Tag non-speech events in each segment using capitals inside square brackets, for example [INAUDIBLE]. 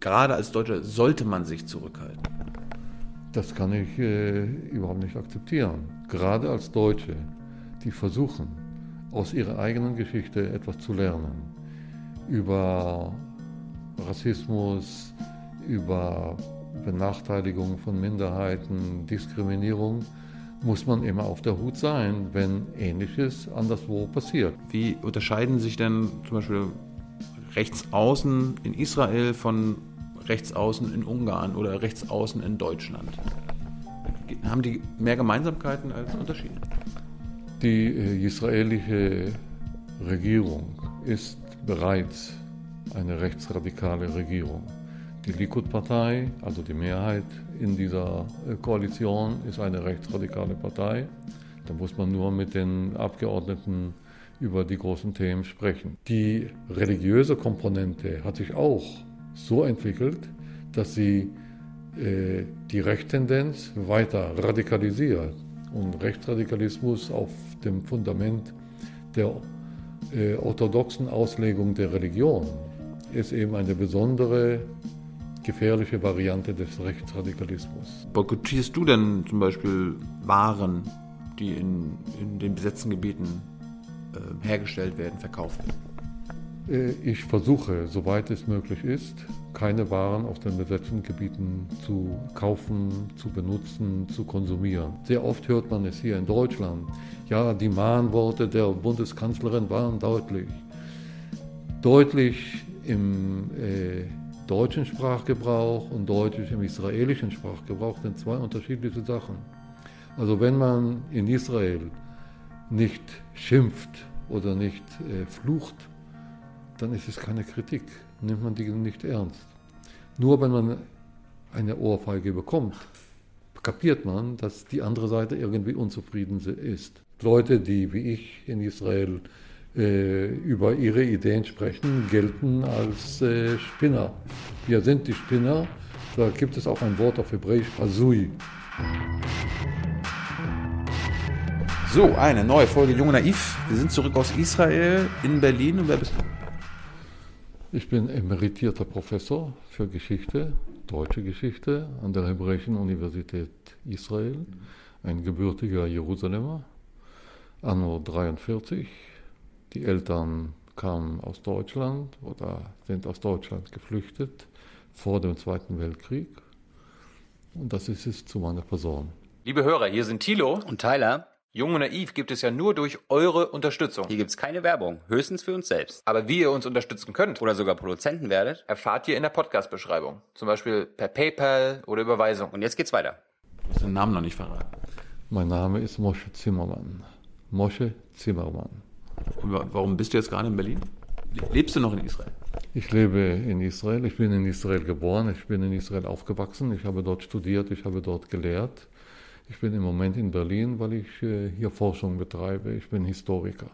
gerade als Deutscher sollte man sich zurückhalten? Das kann ich äh, überhaupt nicht akzeptieren. Gerade als Deutsche, die versuchen, aus ihrer eigenen Geschichte etwas zu lernen. Über Rassismus, über Benachteiligung von Minderheiten, Diskriminierung, muss man immer auf der Hut sein, wenn Ähnliches anderswo passiert. Wie unterscheiden sich denn zum Beispiel Rechtsaußen in Israel von Rechtsaußen in Ungarn oder Rechtsaußen in Deutschland? Haben die mehr Gemeinsamkeiten als Unterschiede? Die äh, israelische Regierung ist bereits eine rechtsradikale Regierung. Die Likud-Partei, also die Mehrheit in dieser äh, Koalition, ist eine rechtsradikale Partei. Da muss man nur mit den Abgeordneten über die großen Themen sprechen. Die religiöse Komponente hat sich auch so entwickelt, dass sie äh, die Rechtstendenz weiter radikalisiert und Rechtsradikalismus auf dem Fundament der äh, orthodoxen Auslegung der Religion ist eben eine besondere gefährliche Variante des Rechtsradikalismus. Boykottierst du denn zum Beispiel Waren, die in, in den besetzten Gebieten äh, hergestellt werden, verkauft werden? Äh, ich versuche, soweit es möglich ist, keine Waren aus den besetzten Gebieten zu kaufen, zu benutzen, zu konsumieren. Sehr oft hört man es hier in Deutschland. Ja, die Mahnworte der Bundeskanzlerin waren deutlich. Deutlich im äh, deutschen Sprachgebrauch und deutlich im israelischen Sprachgebrauch sind zwei unterschiedliche Sachen. Also wenn man in Israel nicht schimpft oder nicht äh, flucht, dann ist es keine Kritik, nimmt man die nicht ernst. Nur wenn man eine Ohrfeige bekommt, kapiert man, dass die andere Seite irgendwie unzufrieden ist. Leute, die wie ich in Israel äh, über ihre Ideen sprechen, gelten als äh, Spinner. Wir sind die Spinner. Da gibt es auch ein Wort auf Hebräisch, Azui. So, eine neue Folge Junge Naiv. Wir sind zurück aus Israel in Berlin. Und wer bist du? Ich bin emeritierter Professor für Geschichte, deutsche Geschichte an der Hebräischen Universität Israel, ein gebürtiger Jerusalemer, anno 43, die Eltern kamen aus Deutschland oder sind aus Deutschland geflüchtet vor dem Zweiten Weltkrieg. Und das ist es zu meiner Person. Liebe Hörer, hier sind Thilo und Tyler. Jung und Naiv gibt es ja nur durch eure Unterstützung. Hier gibt es keine Werbung, höchstens für uns selbst. Aber wie ihr uns unterstützen könnt oder sogar Produzenten werdet, erfahrt ihr in der Podcast-Beschreibung. Zum Beispiel per PayPal oder Überweisung. Und jetzt geht's weiter. Du hast den Namen noch nicht verraten. Mein Name ist Mosche Zimmermann. Mosche Zimmermann. Und warum bist du jetzt gerade in Berlin? Lebst du noch in Israel? Ich lebe in Israel. Ich bin in Israel geboren. Ich bin in Israel aufgewachsen. Ich habe dort studiert. Ich habe dort gelehrt. Ich bin im Moment in Berlin, weil ich äh, hier Forschung betreibe. Ich bin Historiker.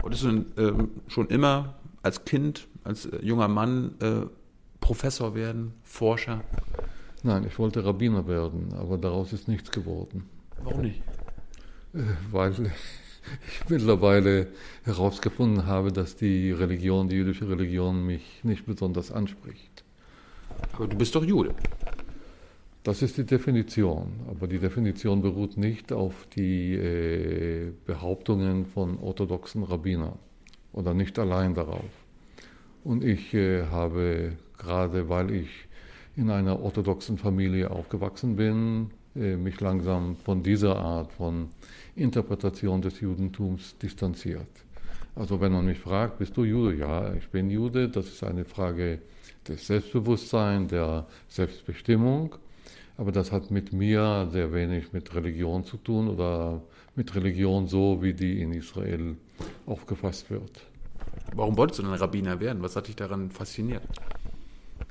Wolltest du äh, schon immer als Kind, als äh, junger Mann äh, Professor werden, Forscher? Nein, ich wollte Rabbiner werden, aber daraus ist nichts geworden. Warum nicht? Weil [LAUGHS] ich mittlerweile herausgefunden habe, dass die Religion, die jüdische Religion, mich nicht besonders anspricht. Aber du bist doch Jude. Das ist die Definition, aber die Definition beruht nicht auf die äh, Behauptungen von orthodoxen Rabbinern oder nicht allein darauf. Und ich äh, habe, gerade weil ich in einer orthodoxen Familie aufgewachsen bin, äh, mich langsam von dieser Art von Interpretation des Judentums distanziert. Also wenn man mich fragt, bist du Jude? Ja, ich bin Jude. Das ist eine Frage des Selbstbewusstseins, der Selbstbestimmung. Aber das hat mit mir sehr wenig mit Religion zu tun oder mit Religion so, wie die in Israel aufgefasst wird. Warum wolltest du denn Rabbiner werden? Was hat dich daran fasziniert?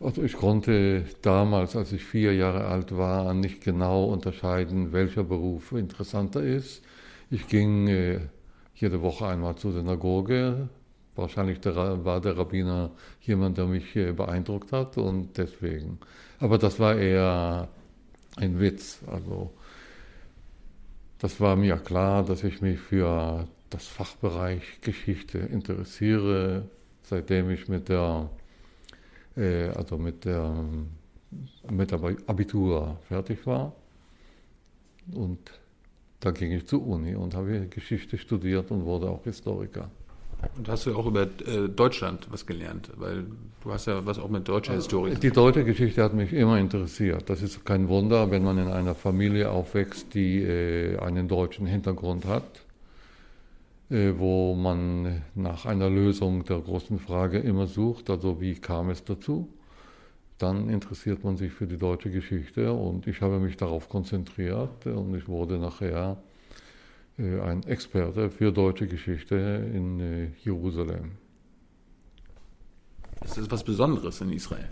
Also ich konnte damals, als ich vier Jahre alt war, nicht genau unterscheiden, welcher Beruf interessanter ist. Ich ging äh, jede Woche einmal zur Synagoge. Wahrscheinlich der, war der Rabbiner jemand, der mich äh, beeindruckt hat und deswegen. Aber das war eher ein Witz. Also das war mir klar, dass ich mich für das Fachbereich Geschichte interessiere, seitdem ich mit der äh, also mit der, mit der Abitur fertig war. Und da ging ich zur Uni und habe Geschichte studiert und wurde auch Historiker. Und hast du auch über äh, Deutschland was gelernt? Weil du hast ja was auch mit deutscher Historie. Die deutsche Geschichte hat mich immer interessiert. Das ist kein Wunder, wenn man in einer Familie aufwächst, die äh, einen deutschen Hintergrund hat, äh, wo man nach einer Lösung der großen Frage immer sucht, also wie kam es dazu? Dann interessiert man sich für die deutsche Geschichte und ich habe mich darauf konzentriert und ich wurde nachher ein Experte für deutsche Geschichte in äh, Jerusalem. Das ist was Besonderes in Israel.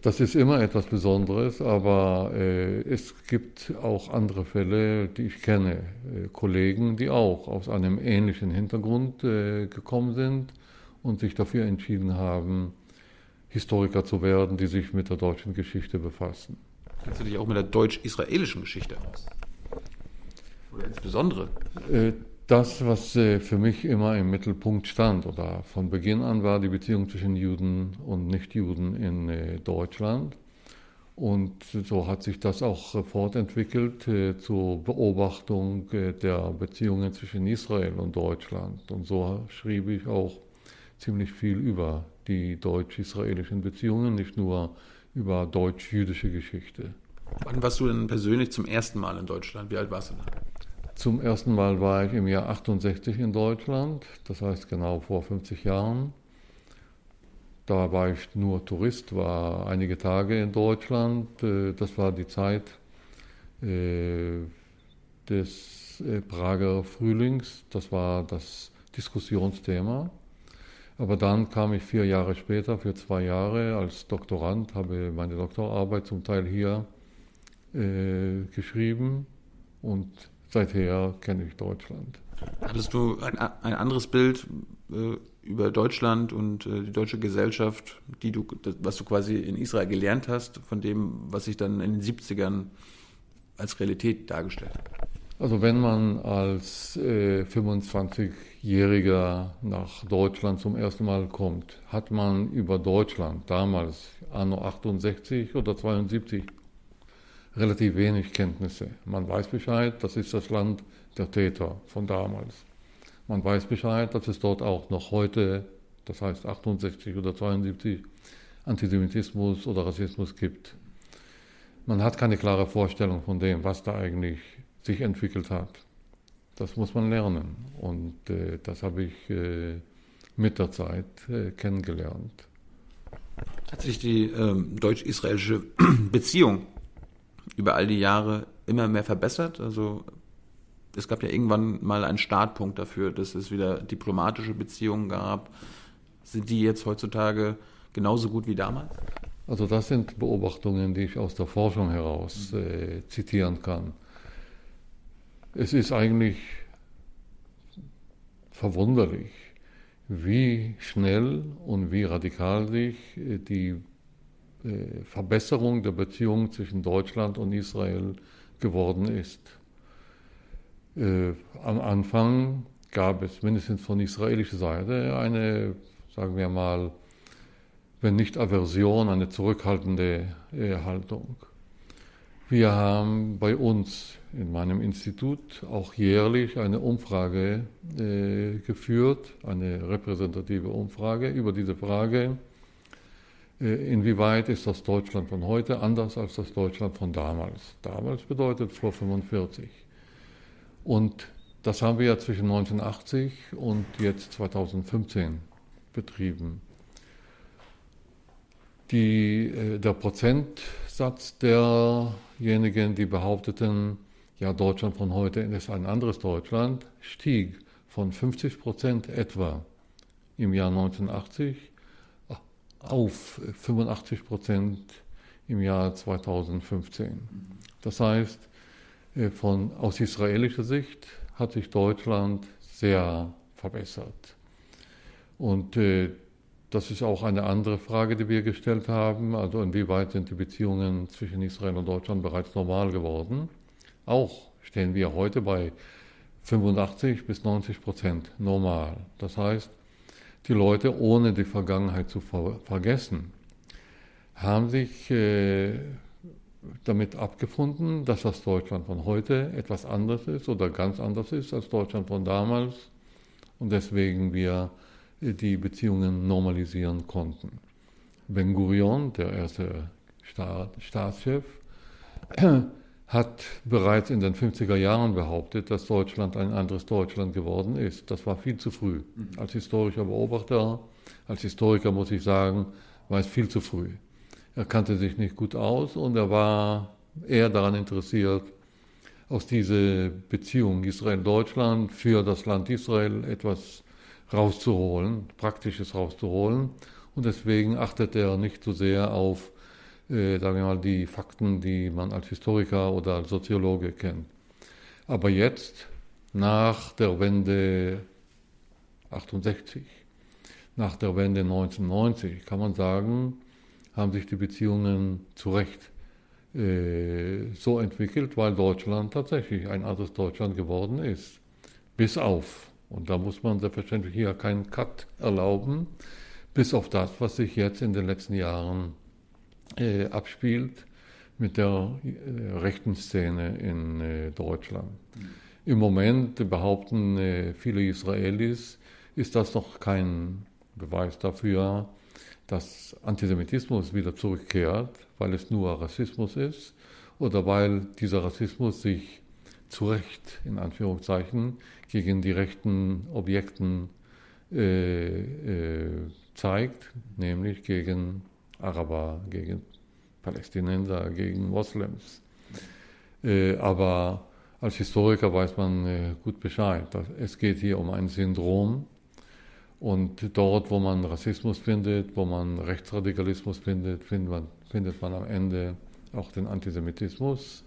Das ist immer etwas Besonderes, aber äh, es gibt auch andere Fälle, die ich kenne. Äh, Kollegen, die auch aus einem ähnlichen Hintergrund äh, gekommen sind und sich dafür entschieden haben, Historiker zu werden, die sich mit der deutschen Geschichte befassen. Kennst du dich auch mit der deutsch-israelischen Geschichte aus? Oder insbesondere? Äh, das, was äh, für mich immer im Mittelpunkt stand oder von Beginn an war die Beziehung zwischen Juden und Nichtjuden in äh, Deutschland. Und so hat sich das auch fortentwickelt zur Beobachtung der Beziehungen zwischen Israel und Deutschland. Und so schrieb ich auch ziemlich viel über die deutsch-israelischen Beziehungen, nicht nur über deutsch-jüdische Geschichte. Wann warst du denn persönlich zum ersten Mal in Deutschland? Wie alt warst du da? Zum ersten Mal war ich im Jahr 68 in Deutschland, das heißt genau vor 50 Jahren. Da war ich nur Tourist, war einige Tage in Deutschland. Äh, das war die Zeit äh, des äh, Prager Frühlings, das war das Diskussionsthema. Aber dann kam ich vier Jahre später, für zwei Jahre als Doktorand, habe meine Doktorarbeit zum Teil hier geschrieben und seither kenne ich Deutschland. Hattest du ein, ein anderes Bild äh, über Deutschland und äh, die deutsche Gesellschaft, die du, das, was du quasi in Israel gelernt hast, von dem, was sich dann in den 70ern als Realität dargestellt hat? Also wenn man als äh, 25-Jähriger nach Deutschland zum ersten Mal kommt, hat man über Deutschland damals, anno 68 oder 72, relativ wenig Kenntnisse. Man weiß Bescheid, das ist das Land der Täter von damals. Man weiß Bescheid, dass es dort auch noch heute, das heißt 68 oder 72, Antisemitismus oder Rassismus gibt. Man hat keine klare Vorstellung von dem, was da eigentlich sich entwickelt hat. Das muss man lernen und äh, das habe ich äh, mit der Zeit äh, kennengelernt. Hat sich die ähm, deutsch-israelische [CLEARS THROAT] Beziehung über all die Jahre immer mehr verbessert. Also es gab ja irgendwann mal einen Startpunkt dafür, dass es wieder diplomatische Beziehungen gab. Sind die jetzt heutzutage genauso gut wie damals? Also das sind Beobachtungen, die ich aus der Forschung heraus äh, zitieren kann. Es ist eigentlich verwunderlich, wie schnell und wie radikal sich äh, die Verbesserung der Beziehungen zwischen Deutschland und Israel geworden ist. Äh, am Anfang gab es mindestens von israelischer Seite eine, sagen wir mal, wenn nicht Aversion, eine zurückhaltende äh, Haltung. Wir haben bei uns in meinem Institut auch jährlich eine Umfrage äh, geführt, eine repräsentative Umfrage über diese Frage, äh, inwieweit ist das Deutschland von heute anders als das Deutschland von damals? Damals bedeutet vor 45. Und das haben wir ja zwischen 1980 und jetzt 2015 betrieben. Die, äh, der Prozentsatz derjenigen, die behaupteten, ja, Deutschland von heute ist ein anderes Deutschland, stieg von 50 Prozent etwa im Jahr 1980 auf 85 Prozent im Jahr 2015. Das heißt, äh, von, aus israelischer Sicht hat sich Deutschland sehr verbessert. Und äh, das ist auch eine andere Frage, die wir gestellt haben. Also inwieweit sind die Beziehungen zwischen Israel und Deutschland bereits normal geworden? Auch stehen wir heute bei 85 bis 90 Prozent normal. Das heißt, die Leute, ohne die Vergangenheit zu ver vergessen, haben sich äh, damit abgefunden, dass das Deutschland von heute etwas anderes ist oder ganz anders ist als Deutschland von damals und deswegen wir äh, die Beziehungen normalisieren konnten. Ben Gurion, der erste Staat, Staatschef, hat bereits in den 50er Jahren behauptet, dass Deutschland ein anderes Deutschland geworden ist. Das war viel zu früh. Mhm. Als historischer Beobachter, als Historiker muss ich sagen, war es viel zu früh. Er kannte sich nicht gut aus und er war eher daran interessiert, aus dieser Beziehung Israel-Deutschland für das Land Israel etwas rauszuholen, Praktisches rauszuholen. Und deswegen achtet er nicht so sehr auf, äh, sagen wir mal, die Fakten, die man als Historiker oder als Soziologe kennt. Aber jetzt, nach der Wende 68, nach der Wende 1990, kann man sagen, haben sich die Beziehungen zu Recht äh, so entwickelt, weil Deutschland tatsächlich ein anderes Deutschland geworden ist. Bis auf, und da muss man selbstverständlich hier keinen Cut erlauben, bis auf das, was sich jetzt in den letzten Jahren äh, abspielt mit der äh, rechten Szene in äh, Deutschland. Mhm. Im Moment behaupten äh, viele Israelis, ist das noch kein Beweis dafür, dass Antisemitismus wieder zurückkehrt, weil es nur Rassismus ist oder weil dieser Rassismus sich zu Recht, in Anführungszeichen, gegen die rechten Objekten äh, äh, zeigt, nämlich gegen Araber, gegen Palästinenser, gegen Moslems. Äh, aber als Historiker weiß man äh, gut Bescheid. Es geht hier um ein Syndrom, und dort, wo man Rassismus findet, wo man Rechtsradikalismus findet, findet man, findet man am Ende auch den Antisemitismus,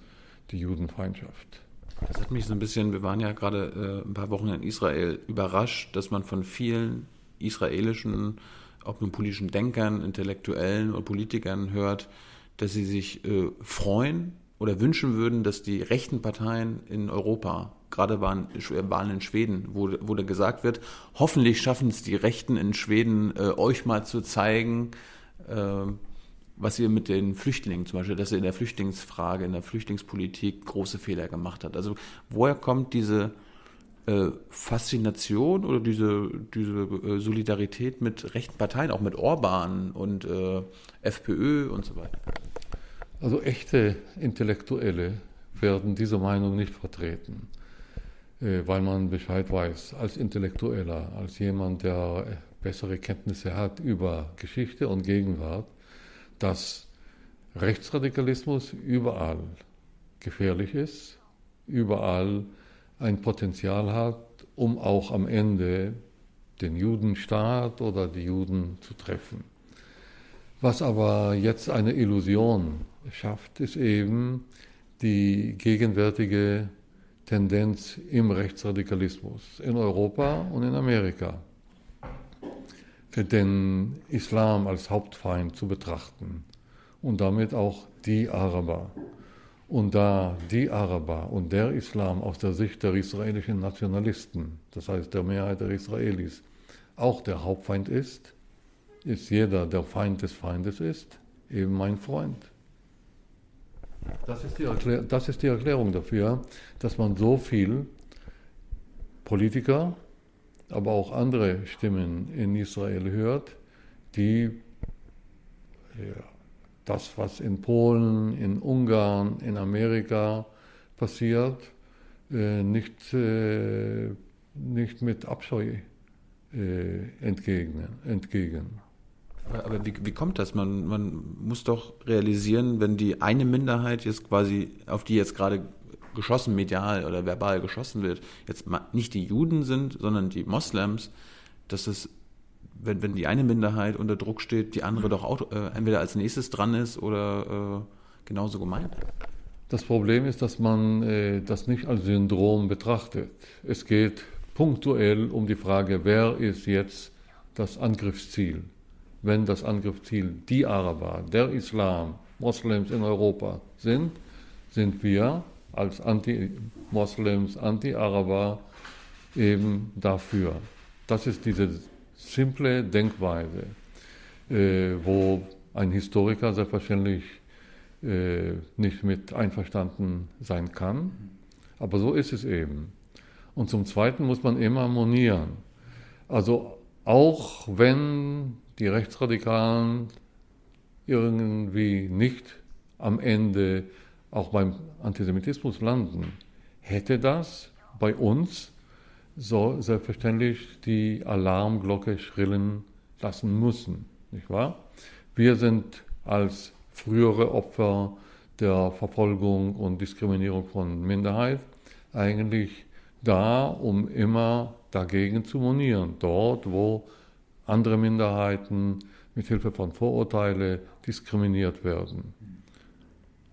die Judenfeindschaft. Das hat mich so ein bisschen, wir waren ja gerade äh, ein paar Wochen in Israel, überrascht, dass man von vielen israelischen, ob nun politischen Denkern, Intellektuellen oder Politikern hört, dass sie sich äh, freuen oder wünschen würden, dass die rechten Parteien in Europa gerade waren Wahlen in Schweden, wo, wo da gesagt wird, hoffentlich schaffen es die Rechten in Schweden, äh, euch mal zu zeigen, äh, was ihr mit den Flüchtlingen zum Beispiel, dass ihr in der Flüchtlingsfrage, in der Flüchtlingspolitik große Fehler gemacht hat. Also woher kommt diese äh, Faszination oder diese, diese äh, Solidarität mit rechten Parteien, auch mit Orban und äh, FPÖ und so weiter? Also echte Intellektuelle werden diese Meinung nicht vertreten. Äh, weil man Bescheid weiß, als Intellektueller, als jemand, der bessere Kenntnisse hat über Geschichte und Gegenwart, dass Rechtsradikalismus überall gefährlich ist, überall ein Potenzial hat, um auch am Ende den Judenstaat oder die Juden zu treffen. Was aber jetzt eine Illusion schafft, ist eben die gegenwärtige Tendenz im Rechtsradikalismus in Europa und in Amerika. Den Islam als Hauptfeind zu betrachten und damit auch die Araber. Und da die Araber und der Islam aus der Sicht der israelischen Nationalisten, das heißt der Mehrheit der Israelis, auch der Hauptfeind ist, ist jeder, der Feind des Feindes ist, eben mein Freund. Das ist, die das ist die Erklärung dafür, dass man so viel Politiker, aber auch andere Stimmen in Israel hört, die ja, das, was in Polen, in Ungarn, in Amerika passiert, äh, nicht, äh, nicht mit Abscheu äh, entgegnen, entgegen. Aber wie, wie kommt das? Man, man muss doch realisieren, wenn die eine Minderheit jetzt quasi, auf die jetzt gerade geschossen, medial oder verbal geschossen wird, jetzt nicht die Juden sind, sondern die Moslems, dass es, wenn, wenn die eine Minderheit unter Druck steht, die andere doch auch äh, entweder als nächstes dran ist oder äh, genauso gemeint. Das Problem ist, dass man äh, das nicht als Syndrom betrachtet. Es geht punktuell um die Frage, wer ist jetzt das Angriffsziel? wenn das Angriffsziel die Araber, der Islam, Moslems in Europa sind, sind wir als Anti-Moslems, Anti-Araber eben dafür. Das ist diese simple Denkweise, äh, wo ein Historiker selbstverständlich äh, nicht mit einverstanden sein kann. Aber so ist es eben. Und zum Zweiten muss man immer harmonieren. Also auch wenn die Rechtsradikalen irgendwie nicht am Ende auch beim Antisemitismus landen, hätte das bei uns so selbstverständlich die Alarmglocke schrillen lassen müssen, nicht wahr? Wir sind als frühere Opfer der Verfolgung und Diskriminierung von Minderheit eigentlich da, um immer dagegen zu monieren, dort, wo andere Minderheiten mit Hilfe von Vorurteilen diskriminiert werden.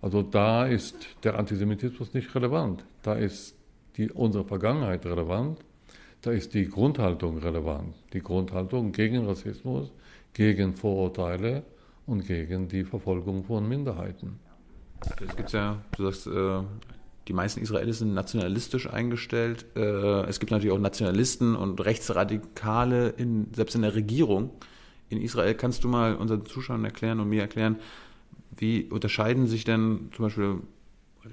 Also da ist der Antisemitismus nicht relevant, da ist die, unsere Vergangenheit relevant, da ist die Grundhaltung relevant, die Grundhaltung gegen Rassismus, gegen Vorurteile und gegen die Verfolgung von Minderheiten. Es gibt ja, du sagst, äh, die meisten Israelis sind nationalistisch eingestellt. Äh, es gibt natürlich auch Nationalisten und Rechtsradikale, in, selbst in der Regierung. In Israel kannst du mal unseren Zuschauern erklären und mir erklären, wie unterscheiden sich denn zum Beispiel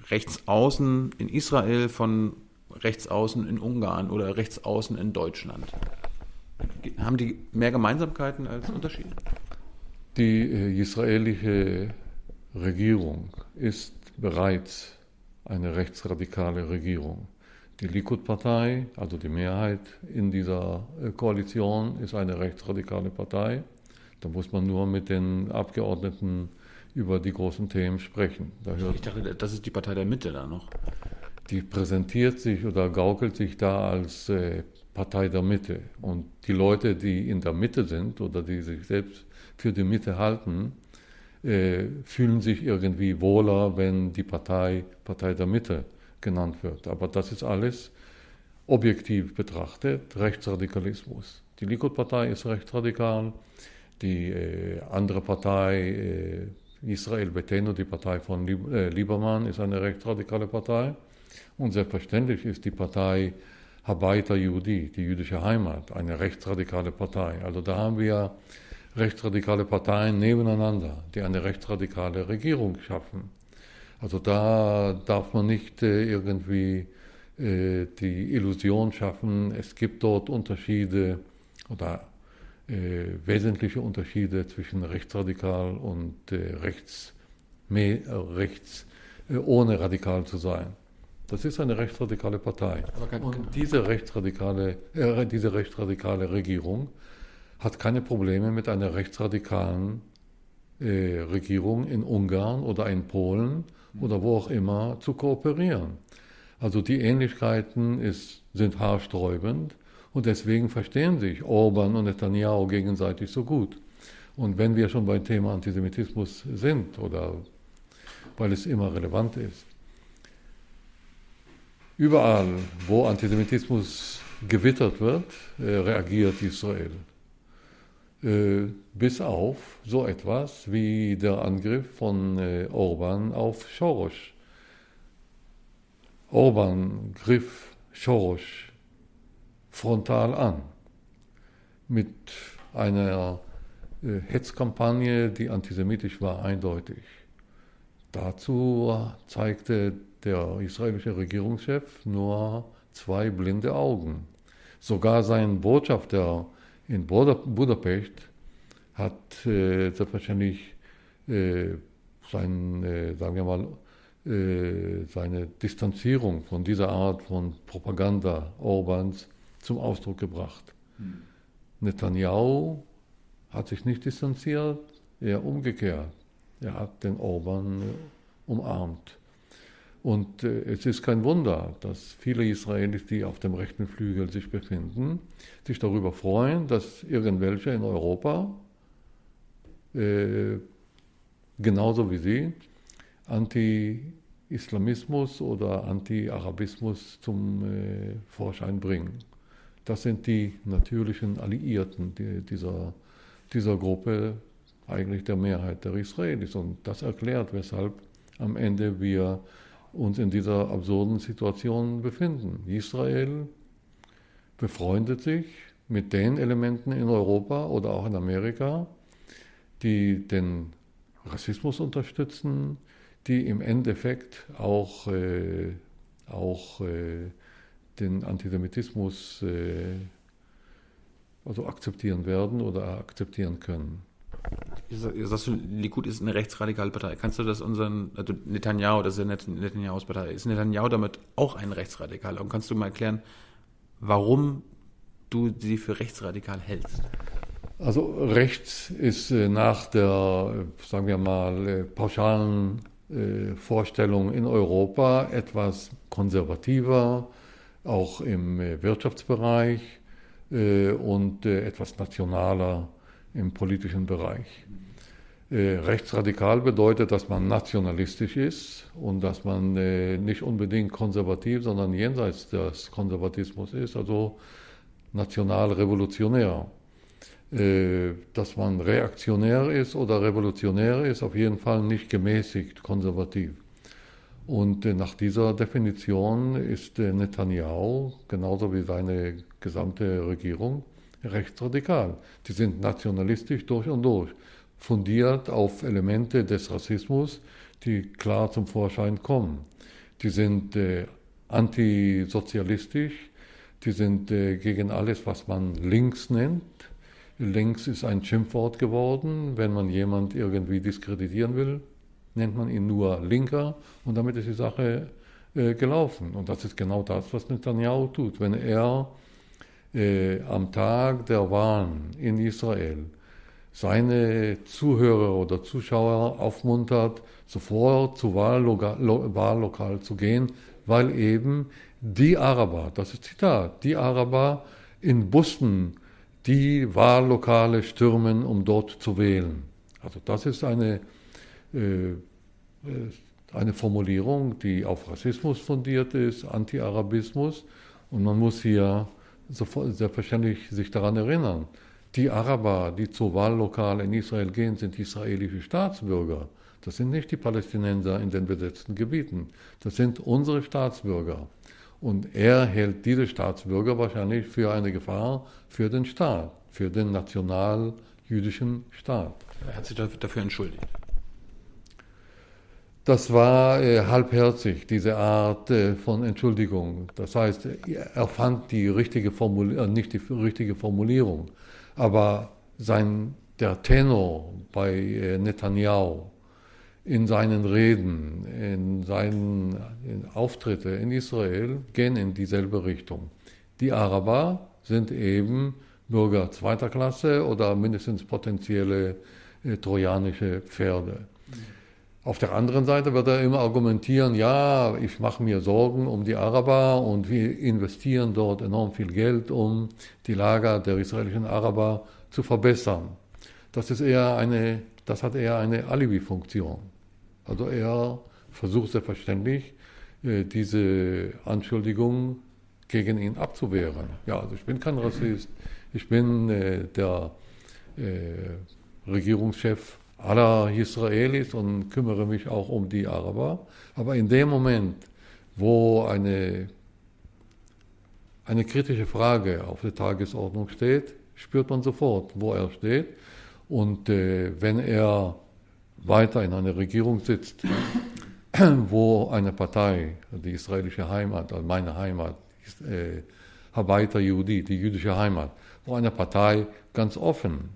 Rechtsaußen in Israel von Rechtsaußen in Ungarn oder Rechtsaußen in Deutschland? Haben die mehr Gemeinsamkeiten als Unterschiede? Die äh, israelische Regierung ist bereits eine rechtsradikale Regierung. Die Likud-Partei, also die Mehrheit in dieser äh, Koalition, ist eine rechtsradikale Partei. Da muss man nur mit den Abgeordneten über die großen Themen sprechen. ich dachte, das ist die Partei der Mitte da noch. Die präsentiert sich oder gaukelt sich da als äh, Partei der Mitte. Und die Leute, die in der Mitte sind oder die sich selbst für die Mitte halten, äh, fühlen sich irgendwie wohler, wenn die Partei Partei der Mitte genannt wird. Aber das ist alles objektiv betrachtet Rechtsradikalismus. Die Likud-Partei ist rechtsradikal, die äh, andere Partei, äh, Israel Beteno, die Partei von äh, Liebermann, ist eine rechtsradikale Partei. Und selbstverständlich ist die Partei Habaita Yudi, die jüdische Heimat, eine rechtsradikale Partei. Also da haben wir rechtsradikale Parteien nebeneinander, die eine rechtsradikale Regierung schaffen. Also da darf man nicht äh, irgendwie äh, die Illusion schaffen, es gibt dort Unterschiede oder äh, wesentliche Unterschiede zwischen rechtsradikal und rechts, rechts ohne radikal zu sein. Das ist eine rechtsradikale Partei. Und diese rechtsradikale, äh, diese rechtsradikale Regierung hat keine Probleme mit einer rechtsradikalen äh, Regierung in Ungarn oder in Polen oder wo auch immer zu kooperieren. Also die Ähnlichkeiten ist, sind haarsträubend und deswegen verstehen sich Orban und Netanyahu gegenseitig so gut. Und wenn wir schon beim Thema Antisemitismus sind oder weil es immer relevant ist, überall, wo Antisemitismus gewittert wird, äh, reagiert Israel. Äh, bis auf so etwas wie der Angriff von äh, Orban auf Soros. Orban griff Soros frontal an mit einer Hetzkampagne, die antisemitisch war, eindeutig. Dazu zeigte der israelische Regierungschef nur zwei blinde Augen. Sogar sein Botschafter in Budapest hat äh, selbstverständlich äh, sein, äh, sagen wir mal, äh, seine Distanzierung von dieser Art von Propaganda Orbans zum Ausdruck gebracht. Mhm. Netanyahu hat sich nicht distanziert, eher umgekehrt. Er hat den Orban umarmt. Und äh, es ist kein Wunder, dass viele Israelis, die auf dem rechten Flügel sich befinden, sich darüber freuen, dass irgendwelche in Europa, äh, genauso wie sie, Anti-Islamismus oder Anti-Arabismus zum äh, Vorschein bringen. Das sind die natürlichen Alliierten die, dieser, dieser Gruppe, eigentlich der Mehrheit der Israelis. Und das erklärt, weshalb am Ende wir uns in dieser absurden Situation befinden. Israel befreundet sich mit den Elementen in Europa oder auch in Amerika, die den Rassismus unterstützen, die im Endeffekt auch, äh, auch äh, den Antisemitismus äh, also akzeptieren werden oder akzeptieren können. Sagst du, Likud ist eine rechtsradikale Partei. Kannst du das unseren, also Netanyahu, das ist ja Netanyahus Partei, ist Netanyahu damit auch ein Rechtsradikaler? Und kannst du mal erklären, warum du sie für rechtsradikal hältst? Also rechts ist äh, nach der, sagen wir mal, äh, pauschalen Vorstellung in Europa etwas konservativer, auch im Wirtschaftsbereich und etwas nationaler im politischen Bereich. Rechtsradikal bedeutet, dass man nationalistisch ist und dass man nicht unbedingt konservativ, sondern jenseits des Konservatismus ist, also national-revolutionär. Äh, dass man reaktionär ist oder revolutionär ist, auf jeden Fall nicht gemäßigt konservativ. Und äh, nach dieser Definition ist äh, Netanyahu, genauso wie seine gesamte Regierung, rechtsradikal. Die sind nationalistisch durch und durch, fundiert auf Elemente des Rassismus, die klar zum Vorschein kommen. Die sind äh, antisozialistisch, die sind äh, gegen alles, was man links nennt, Links ist ein Schimpfwort geworden. Wenn man jemand irgendwie diskreditieren will, nennt man ihn nur Linker und damit ist die Sache äh, gelaufen. Und das ist genau das, was Netanyahu tut. Wenn er äh, am Tag der Wahlen in Israel seine Zuhörer oder Zuschauer aufmuntert, sofort zu Wahllokal, zu gehen, weil eben die Araber, das ist Zitat, die Araber in Bussen die Wahllokale stürmen, um dort zu wählen. Also das ist eine, äh, äh, eine Formulierung, die auf Rassismus fundiert ist, Anti-Arabismus. Und man muss hier selbstverständlich sich daran erinnern, die Araber, die zur Wahllokale in Israel gehen, sind israelische Staatsbürger. Das sind nicht die Palästinenser in den besetzten Gebieten. Das sind unsere Staatsbürger. Und er hält diese Staatsbürger wahrscheinlich für eine Gefahr für den Staat, für den national-jüdischen Staat. Er hat sich dafür entschuldigt. Das war äh, halbherzig, diese Art äh, von Entschuldigung. Das heißt, er fand die richtige Formulierung, äh, nicht die richtige Formulierung, aber sein, der Tenor bei äh, Netanyahu, in seinen Reden, in seinen in Auftritte in Israel gehen in dieselbe Richtung. Die Araber sind eben Bürger zweiter Klasse oder mindestens potenzielle äh, trojanische Pferde. Auf der anderen Seite wird er immer argumentieren, ja, ich mache mir Sorgen um die Araber und wir investieren dort enorm viel Geld, um die Lager der israelischen Araber zu verbessern. Das ist eher eine, das hat eher eine Alibi-Funktion. Also er versucht selbstverständlich, äh, diese Anschuldigung gegen ihn abzuwehren. Ja, also ich bin kein Rassist, ich bin äh, der äh, Regierungschef aller Israelis und kümmere mich auch um die Araber. Aber in dem Moment, wo eine, eine kritische Frage auf der Tagesordnung steht, spürt man sofort, wo er steht. Und äh, wenn er weiter in einer Regierung sitzt, [CLEARS THROAT] wo eine Partei, die israelische Heimat, also meine Heimat, äh, Habaita Yehudi, die jüdische Heimat, wo eine Partei ganz offen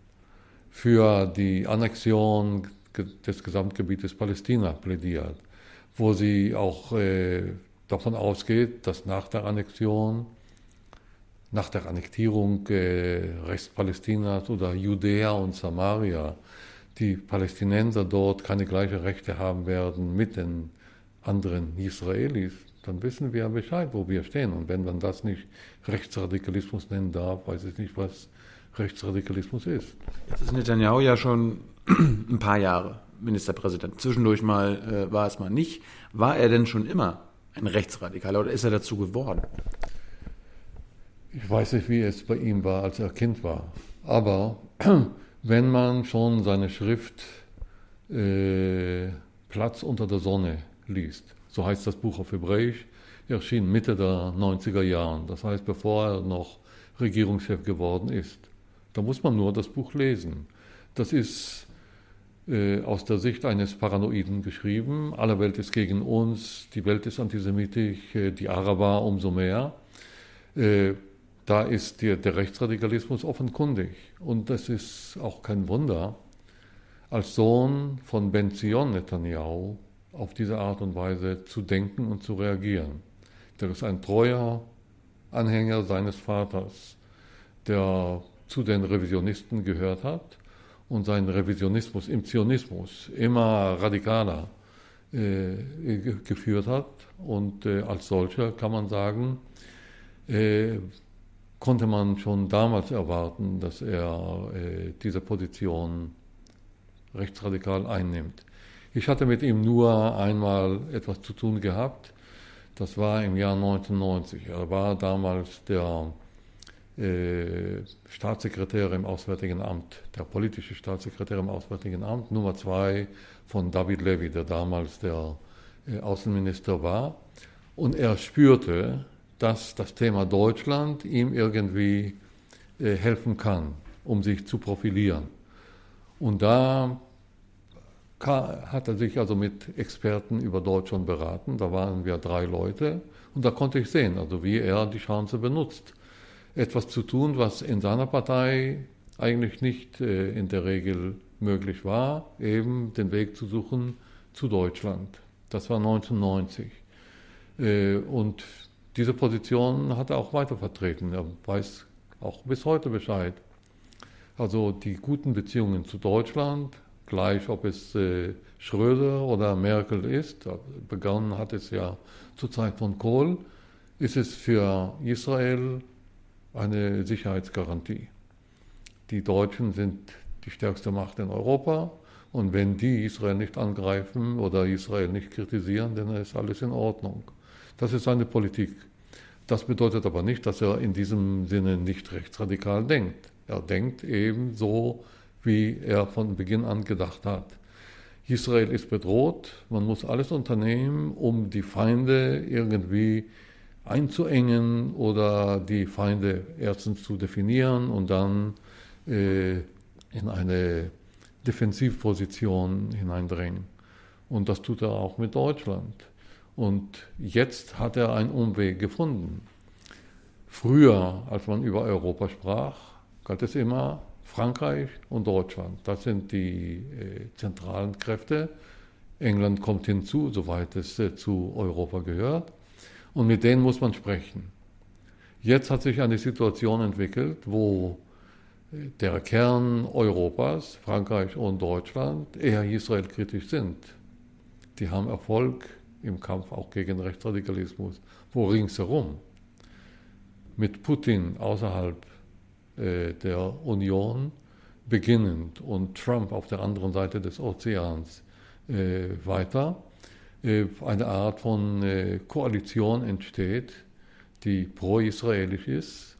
für die Annexion des Gesamtgebietes Palästina plädiert, wo sie auch äh, davon ausgeht, dass nach der Annexion, nach der Annektierung äh, Rechts Palästinas oder Judäa und Samaria die Palästinenser dort keine gleichen Rechte haben werden mit den anderen Israelis, dann wissen wir Bescheid, wo wir stehen. Und wenn man das nicht Rechtsradikalismus nennen darf, weiß ich nicht, was Rechtsradikalismus ist. Jetzt ist Netanyahu ja schon [CLEARS THROAT] ein paar Jahre Ministerpräsident. Zwischendurch mal äh, war es mal nicht. War er denn schon immer ein Rechtsradikaler oder ist er dazu geworden? Ich weiß nicht, wie es bei ihm war, als er Kind war. Aber [CLEARS THROAT] wenn man schon seine Schrift äh, Platz unter der Sonne liest. So heißt das Buch auf Hebräisch, erschien Mitte der 90er Jahre. Das heißt, bevor er noch Regierungschef geworden ist. Da muss man nur das Buch lesen. Das ist äh, aus der Sicht eines Paranoiden geschrieben. Alle Welt ist gegen uns, die Welt ist antisemitisch, äh, die Araber umso mehr. Äh, da ist der, der Rechtsradikalismus offenkundig. Und das ist auch kein Wunder, als Sohn von Ben Zion Netanyahu auf diese Art und Weise zu denken und zu reagieren. Der ist ein treuer Anhänger seines Vaters, der zu den Revisionisten gehört hat und seinen Revisionismus im Zionismus immer radikaler äh, geführt hat. Und äh, als solcher kann man sagen, äh, konnte man schon damals erwarten, dass er äh, diese Position rechtsradikal einnimmt. Ich hatte mit ihm nur einmal etwas zu tun gehabt. Das war im Jahr 1990. Er war damals der Staatssekretär im Auswärtigen Amt, der politische Staatssekretär im Auswärtigen Amt, Nummer zwei von David Levy, der damals der äh, Außenminister war. Und er spürte, dass das Thema Deutschland ihm irgendwie äh, helfen kann, um sich zu profilieren. Und da hat er sich also mit Experten über Deutschland beraten. Da waren wir drei Leute und da konnte ich sehen, also wie er die Chance benutzt etwas zu tun, was in seiner Partei eigentlich nicht äh, in der Regel möglich war, eben den Weg zu suchen zu Deutschland. Das war 1990. Äh, und diese Position hat er auch weiter vertreten. Er weiß auch bis heute Bescheid. Also die guten Beziehungen zu Deutschland, gleich ob es äh, Schröder oder Merkel ist, begonnen hat es ja zur Zeit von Kohl, ist es für Israel eine Sicherheitsgarantie. Die Deutschen sind die stärkste Macht in Europa und wenn die Israel nicht angreifen oder Israel nicht kritisieren, dann ist alles in Ordnung. Das ist seine Politik. Das bedeutet aber nicht, dass er in diesem Sinne nicht rechtsradikal denkt. Er denkt eben so, wie er von Beginn an gedacht hat. Israel ist bedroht, man muss alles unternehmen, um die Feinde irgendwie einzuengen oder die Feinde erstens zu definieren und dann äh, in eine Defensivposition hineindrängen. Und das tut er auch mit Deutschland. Und jetzt hat er einen Umweg gefunden. Früher, als man über Europa sprach, galt es immer Frankreich und Deutschland. Das sind die äh, zentralen Kräfte. England kommt hinzu, soweit es äh, zu Europa gehört und mit denen muss man sprechen. Jetzt hat sich eine Situation entwickelt, wo der Kern Europas, Frankreich und Deutschland, eher israelkritisch sind. Die haben Erfolg im Kampf auch gegen Rechtsradikalismus, wo ringsherum mit Putin außerhalb äh, der Union beginnend und Trump auf der anderen Seite des Ozeans äh, weiter eine Art von äh, Koalition entsteht, die pro-israelisch ist,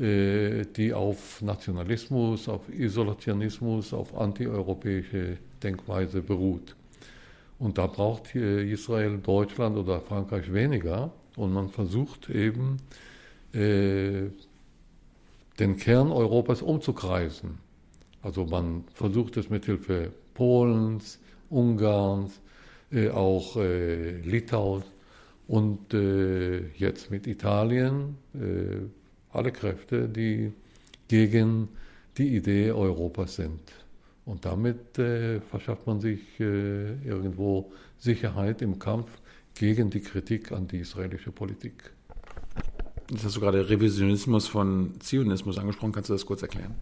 äh, die auf Nationalismus, auf Isolationismus, auf antieuropäische Denkweise beruht. Und da braucht Israel, Deutschland oder Frankreich weniger. Und man versucht eben, den Kern Europas umzukreisen. Also man versucht es mit Hilfe Polens, Ungarns, äh, auch äh, Litauen und äh, jetzt mit Italien, äh, alle Kräfte, die gegen die Idee Europas sind. Und damit äh, verschafft man sich äh, irgendwo Sicherheit im Kampf gegen die Kritik an die israelische Politik. Jetzt hast du gerade Revisionismus von Zionismus angesprochen. Kannst du das kurz erklären?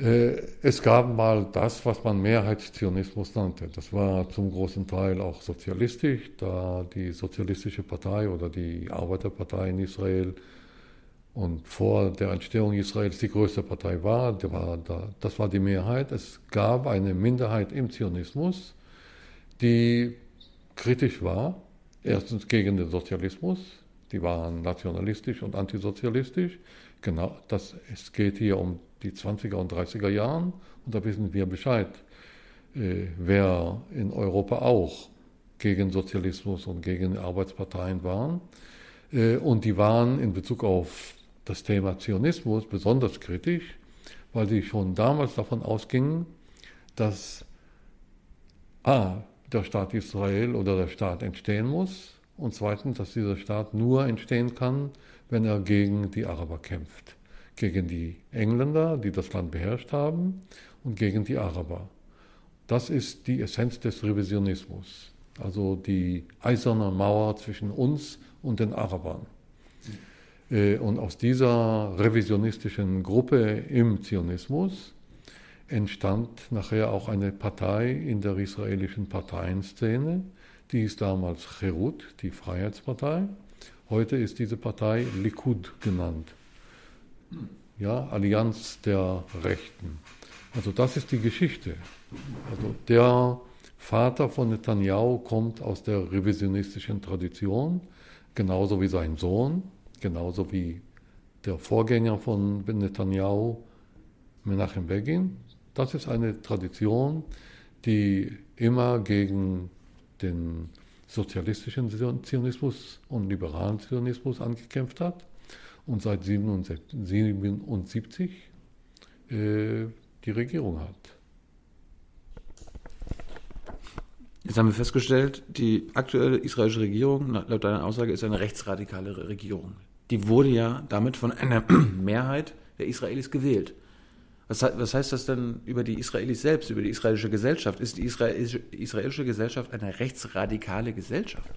Äh, es gab mal das, was man Mehrheitszionismus nannte. Das war zum großen Teil auch sozialistisch, da die Sozialistische Partei oder die Arbeiterpartei in Israel und vor der Entstehung Israels die größte Partei war. Das war die Mehrheit. Es gab eine Minderheit im Zionismus, die kritisch war, erstens gegen den Sozialismus, die waren nationalistisch und antisozialistisch. Genau, das, es geht hier um die 20er und 30er Jahren und da wissen wir Bescheid, äh, wer in Europa auch gegen Sozialismus und gegen Arbeitsparteien waren. Äh, und die waren in Bezug auf das Thema Zionismus besonders kritisch, weil sie schon damals davon ausgingen, dass A, der Staat Israel oder der Staat entstehen muss und zweitens, dass dieser Staat nur entstehen kann, wenn er gegen die Araber kämpft. Gegen die Engländer, die das Land beherrscht haben, und gegen die Araber. Das ist die Essenz des Revisionismus, also die eiserne Mauer zwischen uns und den Arabern. Äh, und aus dieser revisionistischen Gruppe im Zionismus entstand nachher auch eine Partei in der israelischen Parteienszene, die hieß damals Cherut, die Freiheitspartei. Heute ist diese Partei Likud genannt. Ja, Allianz der Rechten. Also das ist die Geschichte. Also der Vater von Netanyahu kommt aus der revisionistischen Tradition, genauso wie sein Sohn, genauso wie der Vorgänger von Netanyahu, Menachem Begin. Das ist eine Tradition, die immer gegen den sozialistischen Zionismus und liberalen Zionismus angekämpft hat und seit 1977 äh, die Regierung hat. Jetzt haben wir festgestellt, die aktuelle israelische Regierung, laut deiner Aussage, ist eine rechtsradikale Regierung. Die wurde ja damit von einer [CLEARS THROAT] Mehrheit der Israelis gewählt. Was, was, heißt das denn über die Israelis selbst, über die israelische Gesellschaft? Ist die israelische, israelische Gesellschaft eine rechtsradikale Gesellschaft?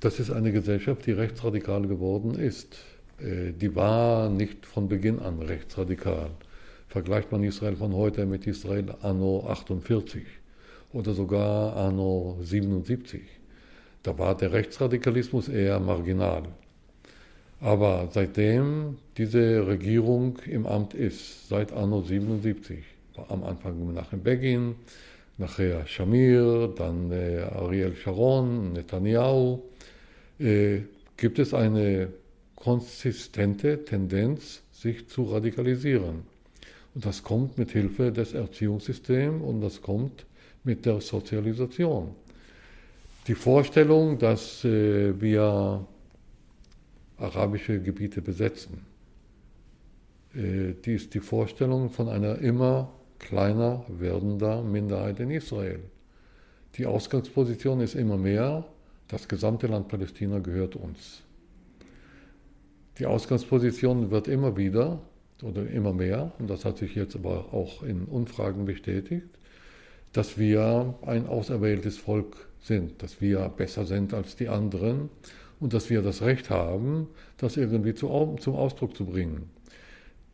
Das ist eine Gesellschaft, die rechtsradikal geworden ist. Äh, die war nicht von Beginn an rechtsradikal. Vergleicht man Israel von heute mit Israel anno 48 oder sogar anno 77. Da war der Rechtsradikalismus eher marginal. Aber seitdem diese Regierung im Amt ist, seit anno 77, am Anfang Menachem Begin, nachher Shamir, dann äh, Ariel Sharon, Netanyahu, äh, gibt es eine konsistente Tendenz, sich zu radikalisieren. Und das kommt mit Hilfe des Erziehungssystems und das kommt mit der Sozialisation. Die Vorstellung, dass äh, wir arabische Gebiete besetzen. Äh, die ist die Vorstellung von einer immer kleiner werdender Minderheit in Israel. Die Ausgangsposition ist immer mehr, das gesamte Land Palästina gehört uns. Die Ausgangsposition wird immer wieder oder immer mehr, und das hat sich jetzt aber auch in Umfragen bestätigt, dass wir ein auserwähltes Volk sind, dass wir besser sind als die anderen und dass wir das Recht haben, das irgendwie zu, zum Ausdruck zu bringen.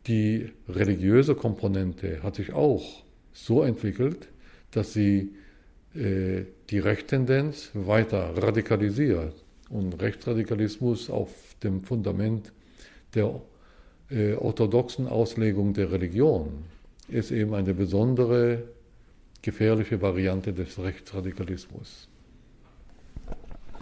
Die religiöse Komponente hat sich auch so entwickelt, dass sie äh, die Rechtstendenz weiter radikalisiert und Rechtsradikalismus auf dem Fundament der äh, orthodoxen Auslegung der Religion ist eben eine besondere gefährliche Variante des Rechtsradikalismus.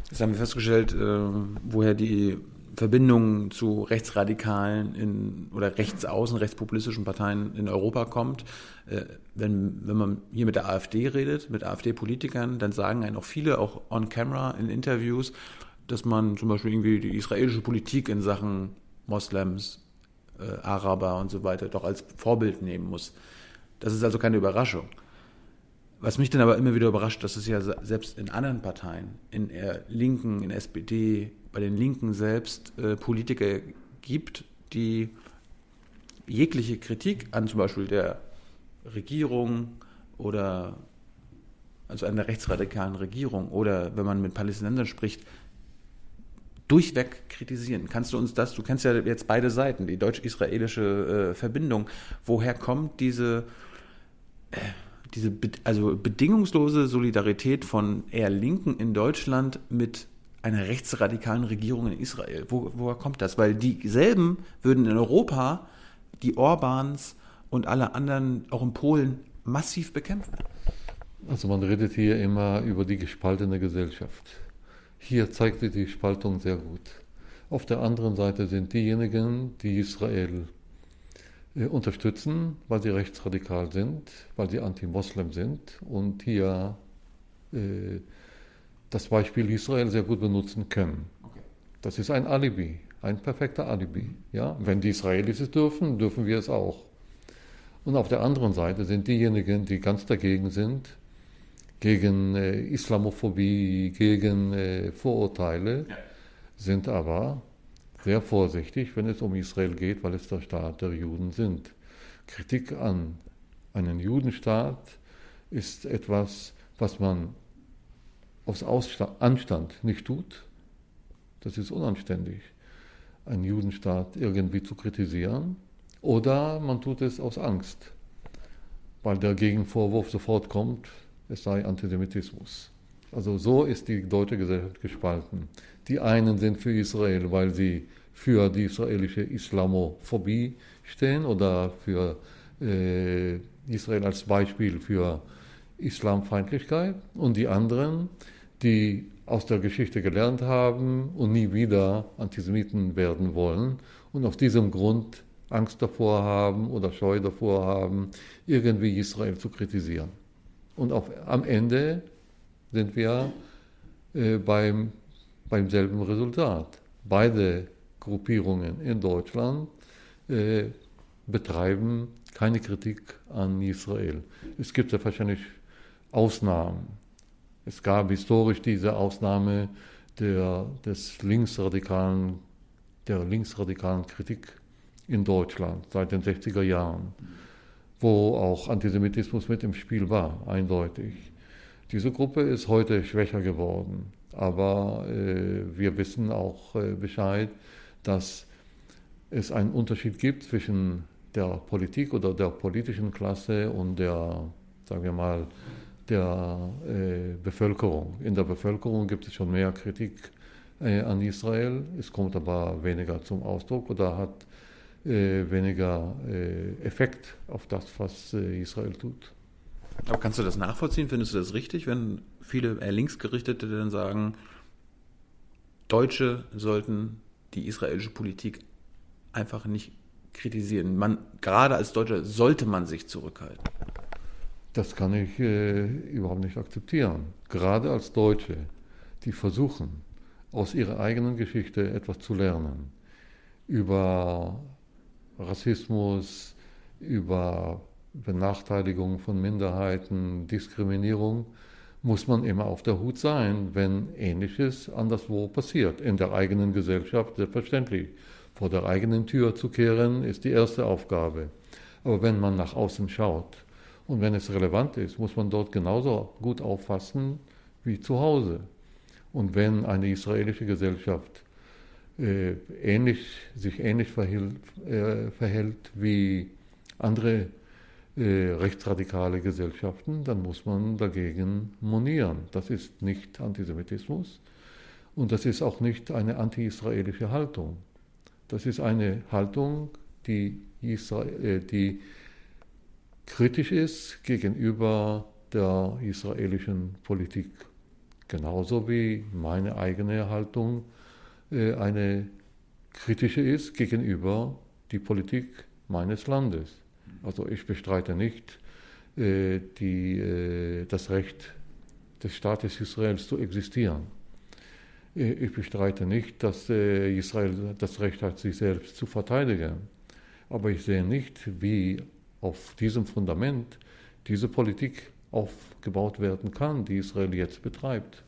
Jetzt haben wir festgestellt, äh, woher die Verbindung zu rechtsradikalen in, oder rechtsaußen, rechtspopulistischen Parteien in Europa kommt. Äh, wenn, wenn man hier mit der AfD redet, mit AfD-Politikern, dann sagen einen auch viele, auch on camera in Interviews, dass man zum Beispiel irgendwie die israelische Politik in Sachen Moslems, äh, Araber und so weiter doch als Vorbild nehmen muss. Das ist also keine Überraschung. Was mich dann aber immer wieder überrascht, dass es ja selbst in anderen Parteien, in der Linken, in der SPD, bei den Linken selbst äh, Politiker gibt, die jegliche Kritik an zum Beispiel der Regierung oder also an der rechtsradikalen Regierung oder wenn man mit Palästinensern spricht, durchweg kritisieren. Kannst du uns das, du kennst ja jetzt beide Seiten, die deutsch-israelische äh, Verbindung, woher kommt diese, äh, diese be also bedingungslose Solidarität von eher Linken in Deutschland mit einer rechtsradikalen Regierung in Israel? Wo, woher kommt das? Weil dieselben würden in Europa die Orbans und alle anderen, auch in Polen, massiv bekämpfen. Also man redet hier immer über die gespaltene Gesellschaft. Hier zeigt sich die Spaltung sehr gut. Auf der anderen Seite sind diejenigen, die Israel äh, unterstützen, weil sie rechtsradikal sind, weil sie anti-Moslem sind und hier äh, das Beispiel Israel sehr gut benutzen können. Das ist ein Alibi. ein perfekter Alibi. Ja? Wenn die Israelis es dürfen, dürfen wir es auch. Und auf der anderen Seite sind diejenigen, die ganz dagegen sind, gegen äh, Islamophobie, gegen äh, Vorurteile, ja. sind aber sehr vorsichtig, wenn es um Israel geht, weil es der Staat der Juden sind. Kritik an einem Judenstaat ist etwas, was man aus Anstand nicht tut. Das ist unanständig, einen Judenstaat irgendwie zu kritisieren. Oder man tut es aus Angst, weil der Gegenvorwurf sofort kommt, es sei Antisemitismus. Also so ist die deutsche Gesellschaft gespalten. Die einen sind für Israel, weil sie für die israelische Islamophobie stehen oder für äh, Israel als Beispiel für Islamfeindlichkeit und die anderen, die aus der Geschichte gelernt haben und nie wieder Antisemiten werden wollen und aus diesem Grund Angst davor haben oder Scheu davor haben, irgendwie Israel zu kritisieren. Und auf, am Ende sind wir äh, beim, beim selben Resultat. Beide Gruppierungen in Deutschland äh, betreiben keine Kritik an Israel. Es gibt ja wahrscheinlich Ausnahmen. Es gab historisch diese Ausnahme der, des linksradikalen, der linksradikalen Kritik in Deutschland seit den 60er Jahren wo auch Antisemitismus mit im Spiel war, eindeutig. Diese Gruppe ist heute schwächer geworden, aber äh, wir wissen auch äh, Bescheid, dass es einen Unterschied gibt zwischen der Politik oder der politischen Klasse und der, sagen wir mal, der äh, Bevölkerung. In der Bevölkerung gibt es schon mehr Kritik äh, an Israel, es kommt aber weniger zum Ausdruck oder hat weniger äh, Effekt auf das, was äh, Israel tut. Aber kannst du das nachvollziehen? Findest du das richtig, wenn viele eher Linksgerichtete dann sagen, Deutsche sollten die israelische Politik einfach nicht kritisieren? Man, gerade als Deutscher sollte man sich zurückhalten. Das kann ich äh, überhaupt nicht akzeptieren. Gerade als Deutsche, die versuchen, aus ihrer eigenen Geschichte etwas zu lernen, über Rassismus, über Benachteiligung von Minderheiten, Diskriminierung, muss man immer auf der Hut sein, wenn Ähnliches anderswo passiert. In der eigenen Gesellschaft selbstverständlich. Vor der eigenen Tür zu kehren, ist die erste Aufgabe. Aber wenn man nach außen schaut und wenn es relevant ist, muss man dort genauso gut auffassen wie zu Hause. Und wenn eine israelische Gesellschaft ähnlich, sich ähnlich verhielt, äh, verhält wie andere äh, rechtsradikale Gesellschaften, dann muss man dagegen monieren. Das ist nicht Antisemitismus und das ist auch nicht eine anti-israelische Haltung. Das ist eine Haltung, die, Israel, die kritisch ist gegenüber der israelischen Politik. Genauso wie meine eigene Haltung äh, eine kritische ist gegenüber die Politik meines Landes. Also ich bestreite nicht äh, die, äh, das Recht des Staates Israels zu existieren. Ich bestreite nicht, dass Israel das Recht hat, sich selbst zu verteidigen. Aber ich sehe nicht, wie auf diesem Fundament diese Politik aufgebaut werden kann, die Israel jetzt betreibt.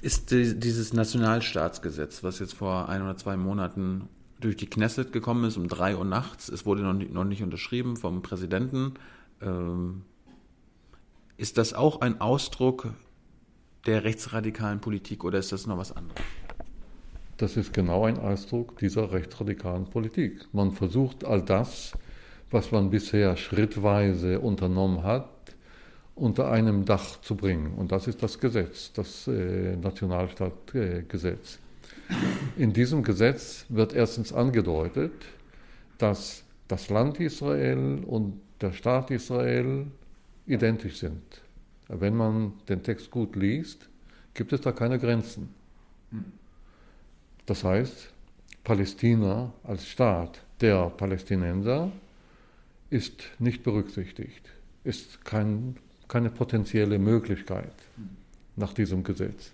Ist dieses Nationalstaatsgesetz, was jetzt vor ein oder zwei Monaten durch die Knesset gekommen ist, um drei Uhr nachts, es wurde noch nicht, noch nicht unterschrieben vom Präsidenten, ähm, ist das auch ein Ausdruck der rechtsradikalen Politik oder ist das noch was anderes? Das ist genau ein Ausdruck dieser rechtsradikalen Politik. Man versucht all das, was man bisher schrittweise unternommen hat, unter einem Dach zu bringen. Und das ist das Gesetz, das äh, Nationalstaatgesetz. In diesem Gesetz wird erstens angedeutet, dass das Land Israel und der Staat Israel identisch sind. Wenn man den Text gut liest, gibt es da keine Grenzen. Das heißt, Palästina als Staat der Palästinenser ist nicht berücksichtigt, ist kein keine potenzielle Möglichkeit nach diesem Gesetz.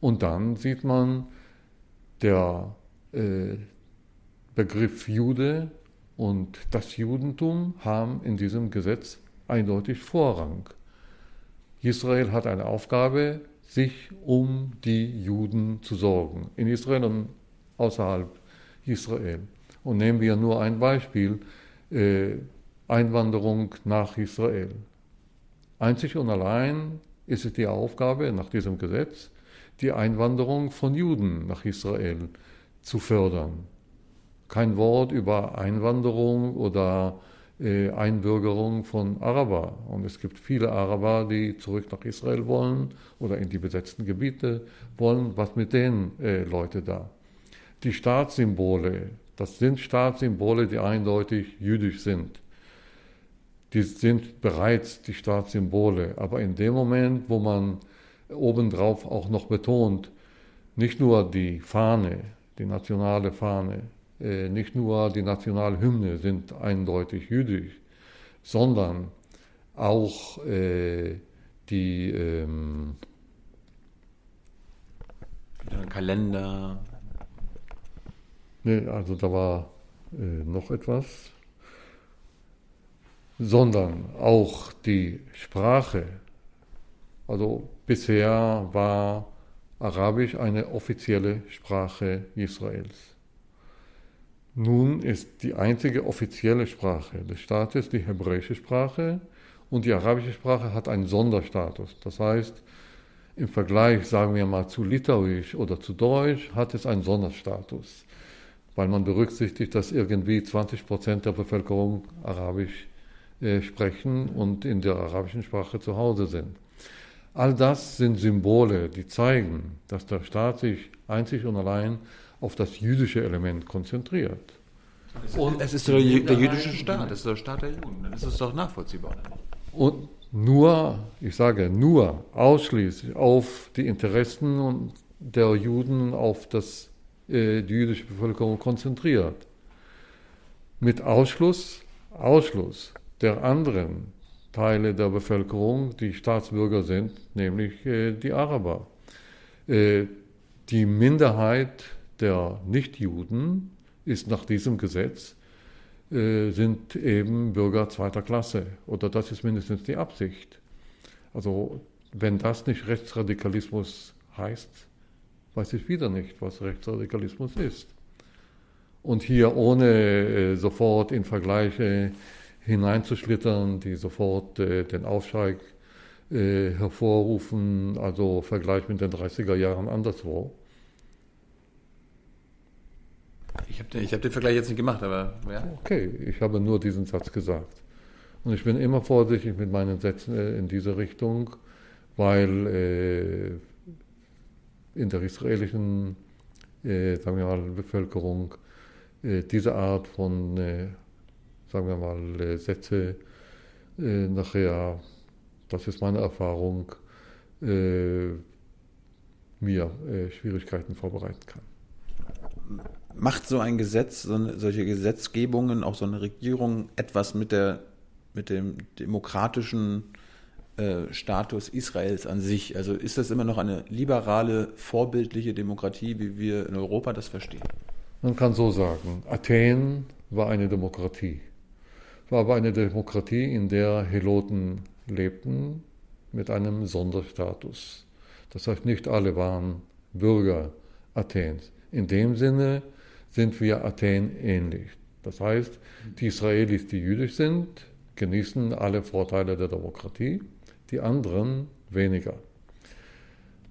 Und dann sieht man, der äh, Begriff Jude und das Judentum haben in diesem Gesetz eindeutig Vorrang. Israel hat eine Aufgabe, sich um die Juden zu sorgen, in Israel und außerhalb Israel. Und nehmen wir nur ein Beispiel, äh, Einwanderung nach Israel. Einzig und allein ist es die Aufgabe nach diesem Gesetz, die Einwanderung von Juden nach Israel zu fördern. Kein Wort über Einwanderung oder äh, Einbürgerung von Araber. Und es gibt viele Araber, die zurück nach Israel wollen oder in die besetzten Gebiete wollen. Was mit den äh, Leuten da? Die Staatssymbole, das sind Staatssymbole, die eindeutig jüdisch sind. Die sind bereits die Staatssymbole. Aber in dem Moment, wo man obendrauf auch noch betont, nicht nur die Fahne, die nationale Fahne, äh, nicht nur die Nationalhymne sind eindeutig jüdisch, sondern auch äh, die ähm, Kalender. Nee, also da war äh, noch etwas, sondern auch die Sprache. Also bisher war Arabisch eine offizielle Sprache Israels. Nun ist die einzige offizielle Sprache des Staates die hebräische Sprache und die arabische Sprache hat einen Sonderstatus. Das heißt, im Vergleich, sagen wir mal, zu Litauisch oder zu Deutsch hat es einen Sonderstatus, weil man berücksichtigt, dass irgendwie 20 Prozent der Bevölkerung Arabisch äh, sprechen und in der arabischen Sprache zu Hause sind. All das sind Symbole, die zeigen, dass der Staat sich einzig und allein auf das jüdische Element konzentriert. Und es ist der, der jüdische Staat, es ist der Staat der Juden, dann ist es doch nachvollziehbar. Und nur, ich sage nur, ausschließlich auf die Interessen der Juden, auf das, äh, die jüdische Bevölkerung konzentriert. Mit Ausschluss, Ausschluss der anderen Teile der Bevölkerung, die Staatsbürger sind, nämlich äh, die Araber. Äh, die Minderheit der Nichtjuden ist nach diesem Gesetz, äh, sind eben Bürger zweiter Klasse. Oder das ist mindestens die Absicht. Also wenn das nicht Rechtsradikalismus heißt, weiß ich wieder nicht, was Rechtsradikalismus ist. Und hier ohne äh, sofort in Vergleiche hineinzuschlittern, die sofort äh, den Aufschrei äh, hervorrufen, also Vergleich mit den 30er Jahren anderswo. Ich habe den, hab den Vergleich jetzt nicht gemacht, aber ja. Okay, ich habe nur diesen Satz gesagt. Und ich bin immer vorsichtig mit meinen Sätzen äh, in diese Richtung, weil äh, in der israelischen äh, sagen wir mal, Bevölkerung äh, diese Art von sagen wir mal, äh, Sätze äh, nachher, das ist meine Erfahrung, äh, mir Schwierigkeiten vorbereiten kann. Macht so ein Gesetz, solche Gesetzgebungen, auch so eine Regierung etwas mit, der, mit dem demokratischen äh, Status Israels an sich? Also ist das immer noch eine liberale, vorbildliche Demokratie, wie wir in Europa das verstehen? Man kann so sagen, Athen war eine Demokratie war aber eine Demokratie, in der Heloten lebten mit einem Sonderstatus. Das heißt, nicht alle waren Bürger Athens. In dem Sinne sind wir Athen ähnlich. Das heißt, die Israelis, die jüdisch sind, genießen alle Vorteile der Demokratie, die anderen weniger.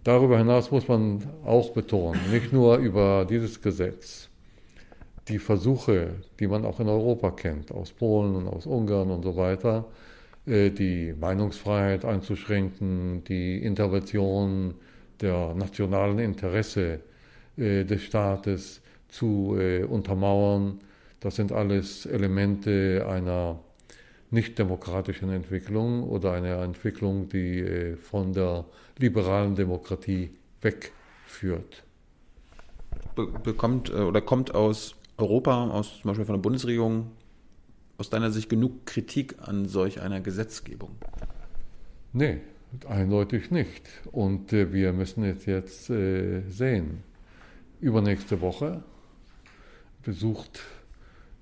Darüber hinaus muss man auch betonen, nicht nur über dieses Gesetz, die Versuche, die man auch in Europa kennt, aus Polen und aus Ungarn und so weiter, äh, die Meinungsfreiheit einzuschränken, die Intervention der nationalen Interesse äh, des Staates zu äh, untermauern, das sind alles Elemente einer nicht demokratischen Entwicklung oder einer Entwicklung, die von der liberalen Demokratie wegführt. bekommt oder kommt aus Europa, aus zum Beispiel von der Bundesregierung, aus deiner Sicht genug Kritik an solch einer Gesetzgebung? Nee, Eindeutig nicht. Und äh, wir müssen es jetzt äh, sehen. Übernächste Woche besucht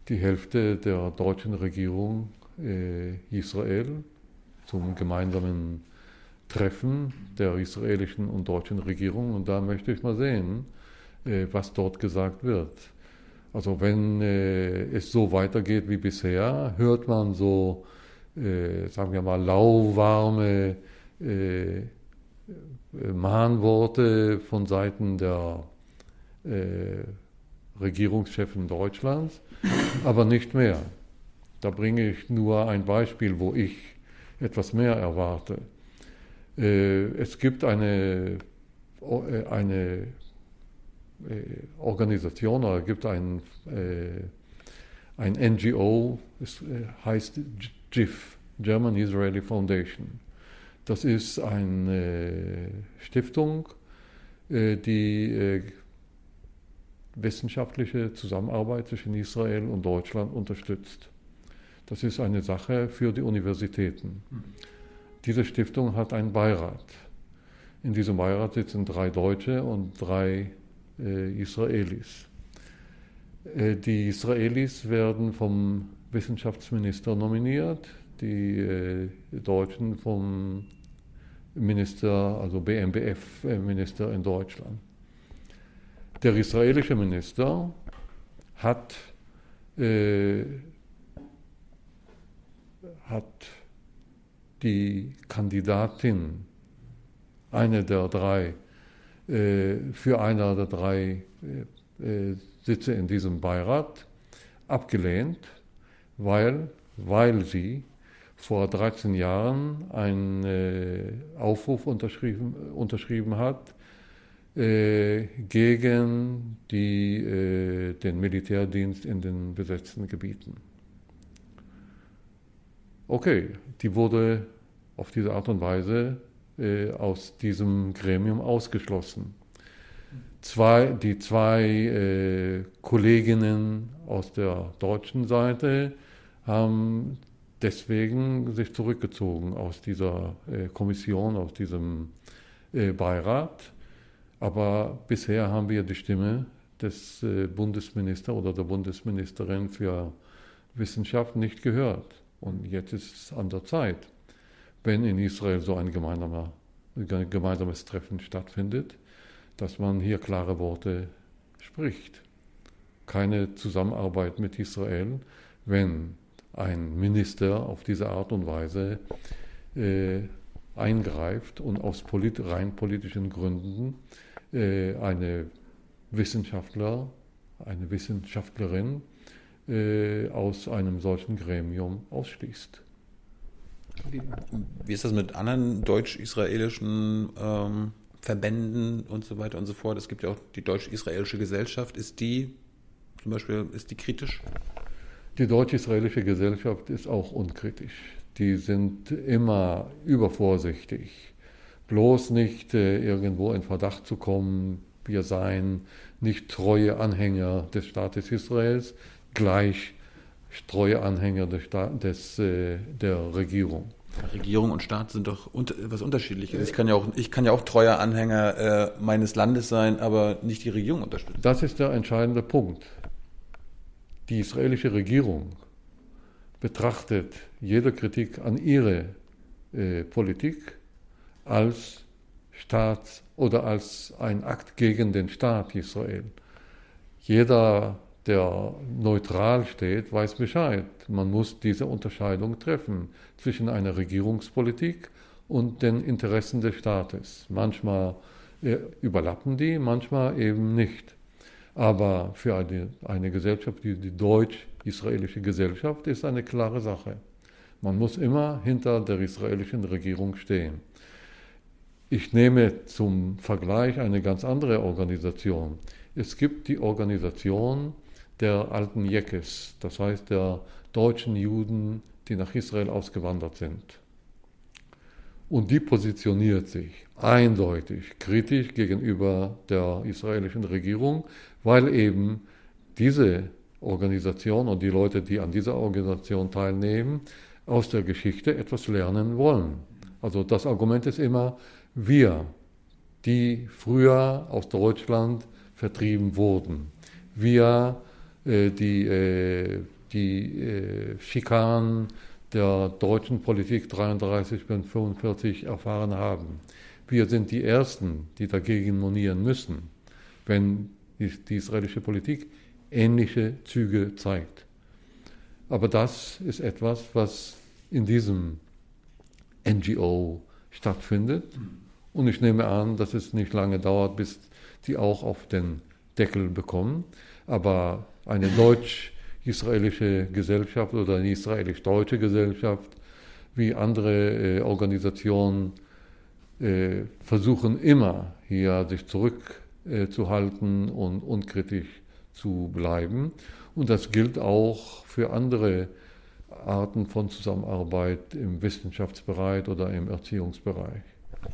die Hälfte der deutschen Regierung äh, Israel zum gemeinsamen Treffen der israelischen und deutschen Regierung. Und da möchte ich mal sehen, äh, was dort gesagt wird. Also wenn äh, es so weitergeht wie bisher, hört man so, äh, sagen wir mal, lauwarme äh, Mahnworte von Seiten der äh, Regierungschefin Deutschlands, aber nicht mehr. Da bringe ich nur ein Beispiel, wo ich etwas mehr erwarte. Äh, es gibt eine, äh, eine Organisation oder gibt ein, ein NGO, es heißt GIF, German Israeli Foundation. Das ist eine Stiftung, die wissenschaftliche Zusammenarbeit zwischen Israel und Deutschland unterstützt. Das ist eine Sache für die Universitäten. Diese Stiftung hat einen Beirat. In diesem Beirat sitzen drei Deutsche und drei äh, Israelis. Äh, die Israelis werden vom Wissenschaftsminister nominiert, die äh, Deutschen vom Minister, also BMBF-Minister in Deutschland. Der israelische Minister hat, äh, hat die Kandidatin, eine der drei, äh, für einer der drei äh, äh Sitze in diesem Beirat abgelehnt, weil, weil sie vor 13 Jahren einen äh, Aufruf unterschrieben, unterschrieben hat, äh, gegen die, äh, den Militärdienst in den besetzten Gebieten. Okay, die wurde auf diese Art und Weise äh, aus diesem Gremium ausgeschlossen. Zwei, die zwei äh, Kolleginnen aus der deutschen Seite haben deswegen sich zurückgezogen aus dieser äh, Kommission, aus diesem äh, Beirat aber bisher haben wir die Stimme des äh, Bundesministers oder der Bundesministerin für Wissenschaft nicht gehört. Und jetzt ist es an der Zeit, wenn in Israel so ein gemeinsamer, ein gemeinsames Treffen stattfindet, dass man hier klare Worte spricht. Keine Zusammenarbeit mit Israel, wenn ein Minister auf diese Art und Weise äh, eingreift und aus polit rein politischen Gründen äh, eine Wissenschaftler, eine Wissenschaftlerin äh, aus einem solchen Gremium ausschließt. Wie ist das mit anderen deutsch-israelischen ähm, Verbänden und so weiter und so fort? Es gibt ja auch die deutsch-israelische Gesellschaft. Ist die zum Beispiel, ist die kritisch? Die deutsch-israelische Gesellschaft ist auch unkritisch. Die sind immer übervorsichtig bloß nicht äh, irgendwo in Verdacht zu kommen, wir seien nicht treue Anhänger des Staates Israels, gleich treue Anhänger des, des äh, der Regierung. Regierung und Staat sind doch unter, was Unterschiedliches. Ich kann ja auch, ich kann ja auch treuer Anhänger äh, meines Landes sein, aber nicht die Regierung unterstützen. Das ist der entscheidende Punkt. Die israelische Regierung betrachtet jede Kritik an ihre äh, Politik als Staat oder als ein Akt gegen den Staat Israel. Jeder, der neutral steht, weiß Bescheid. Man muss diese Unterscheidung treffen zwischen einer Regierungspolitik und den Interessen des Staates. Manchmal äh, überlappen die, manchmal eben nicht. Aber für eine, eine Gesellschaft, die, die deutsch-israelische Gesellschaft, ist eine klare Sache. Man muss immer hinter der israelischen Regierung stehen. Ich nehme zum Vergleich eine ganz andere Organisation. Es gibt die Organisation der alten Jekes, das heißt der deutschen Juden, die nach Israel ausgewandert sind. Und die positioniert sich eindeutig kritisch gegenüber der israelischen Regierung, weil eben diese Organisation und die Leute, die an dieser Organisation teilnehmen, aus der Geschichte etwas lernen wollen. Also das Argument ist immer, wir, die früher aus Deutschland vertrieben wurden, wir, die, äh, die äh, Schikanen der deutschen Politik 33 bis 45 erfahren haben. Wir sind die Ersten, die dagegen monieren müssen, wenn die, die israelische Politik ähnliche Züge zeigt. Aber das ist etwas, was in diesem NGO stattfindet. Und ich nehme an, dass es nicht lange dauert, bis die auch auf den Deckel bekommen. Aber eine deutsch-israelische Gesellschaft oder eine israelisch-deutsche Gesellschaft, wie andere äh, Organisationen, äh, versuchen immer hier sich zurückzuhalten äh, und unkritisch zu bleiben. Und das gilt auch für andere Arten von Zusammenarbeit im Wissenschaftsbereich oder im Erziehungsbereich.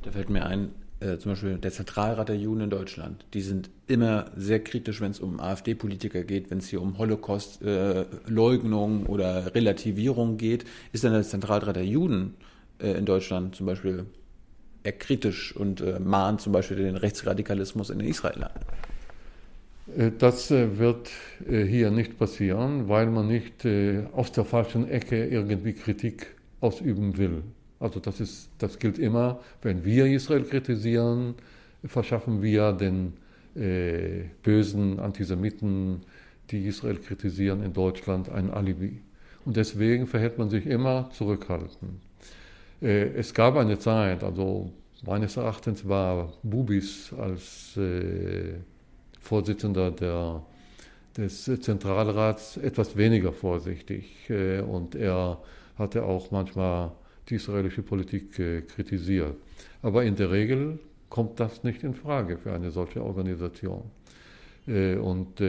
Da fällt mir ein, äh, zum Beispiel der Zentralrat der Juden in Deutschland. Die sind immer sehr kritisch, wenn es um AfD-Politiker geht, wenn es hier um Holocaust-Leugnung äh, oder Relativierung geht. Ist dann der Zentralrat der Juden äh, in Deutschland zum Beispiel eher kritisch und äh, mahnt zum Beispiel den Rechtsradikalismus in Israel an? Äh, das äh, wird hier nicht passieren, weil man nicht aus der falschen Ecke irgendwie Kritik ausüben will. Also das, ist, das gilt immer, wenn wir Israel kritisieren, verschaffen wir den äh, bösen Antisemiten, die Israel kritisieren in Deutschland, ein Alibi. Und deswegen verhält man sich immer zurückhaltend. Äh, es gab eine Zeit, also meines Erachtens war Bubis als äh, Vorsitzender der, des Zentralrats etwas weniger vorsichtig äh, und er hatte auch manchmal die israelische Politik äh, kritisiert. Aber in der Regel kommt das nicht in Frage für eine solche Organisation. Äh, und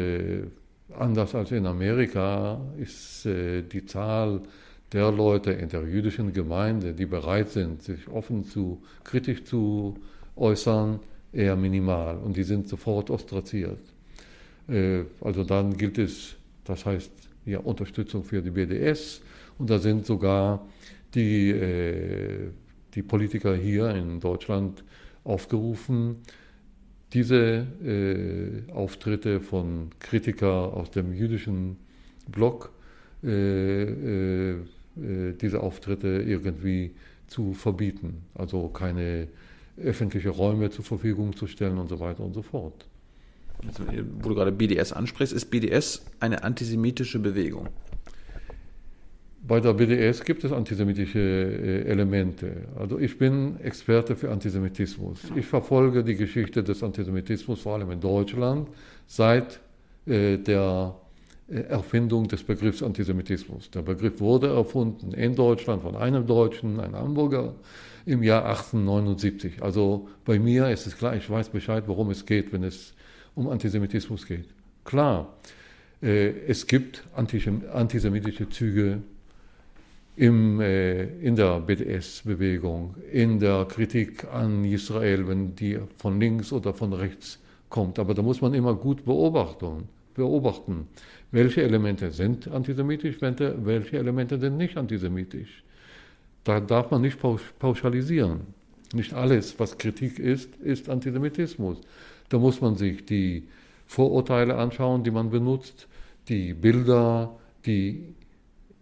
anders als in Amerika ist die Zahl der Leute in der jüdischen Gemeinde, die bereit sind, sich offen zu, kritisch zu äußern, eher minimal und die sind sofort ostraziert. Äh, also dann gilt es, das heißt ja Unterstützung für die BDS und da sind sogar die, äh, die Politiker hier in Deutschland aufgerufen, diese äh, Auftritte von Kritikern aus dem jüdischen Block, diese Auftritte irgendwie zu verbieten. Also keine öffentliche Räume zur Verfügung zu stellen und so weiter und so fort. Also, wo du gerade BDS ansprichst, ist BDS eine antisemitische Bewegung? Bei der BDS gibt es antisemitische äh, Elemente. Also ich bin Experte für Antisemitismus. Ich verfolge die Geschichte des Antisemitismus vor allem in Deutschland seit äh, der äh, Erfindung des Begriffs Antisemitismus. Der Begriff wurde erfunden in Deutschland von einem Deutschen, einem Hamburger, im Jahr 1879. Also bei mir ist es klar, ich weiß Bescheid, worum es geht, wenn es um Antisemitismus geht. Klar, es gibt antisemitische Züge im, äh, in der BDS-Bewegung, in der Kritik an Israel, wenn die von links oder von rechts kommt. Aber da muss man immer gut beobachten, beobachten welche Elemente sind antisemitisch, welche Elemente sind nicht antisemitisch. Da darf man nicht pauschalisieren. Nicht alles, was Kritik ist, ist Antisemitismus. Da muss man sich die Vorurteile anschauen, die man benutzt, die Bilder, die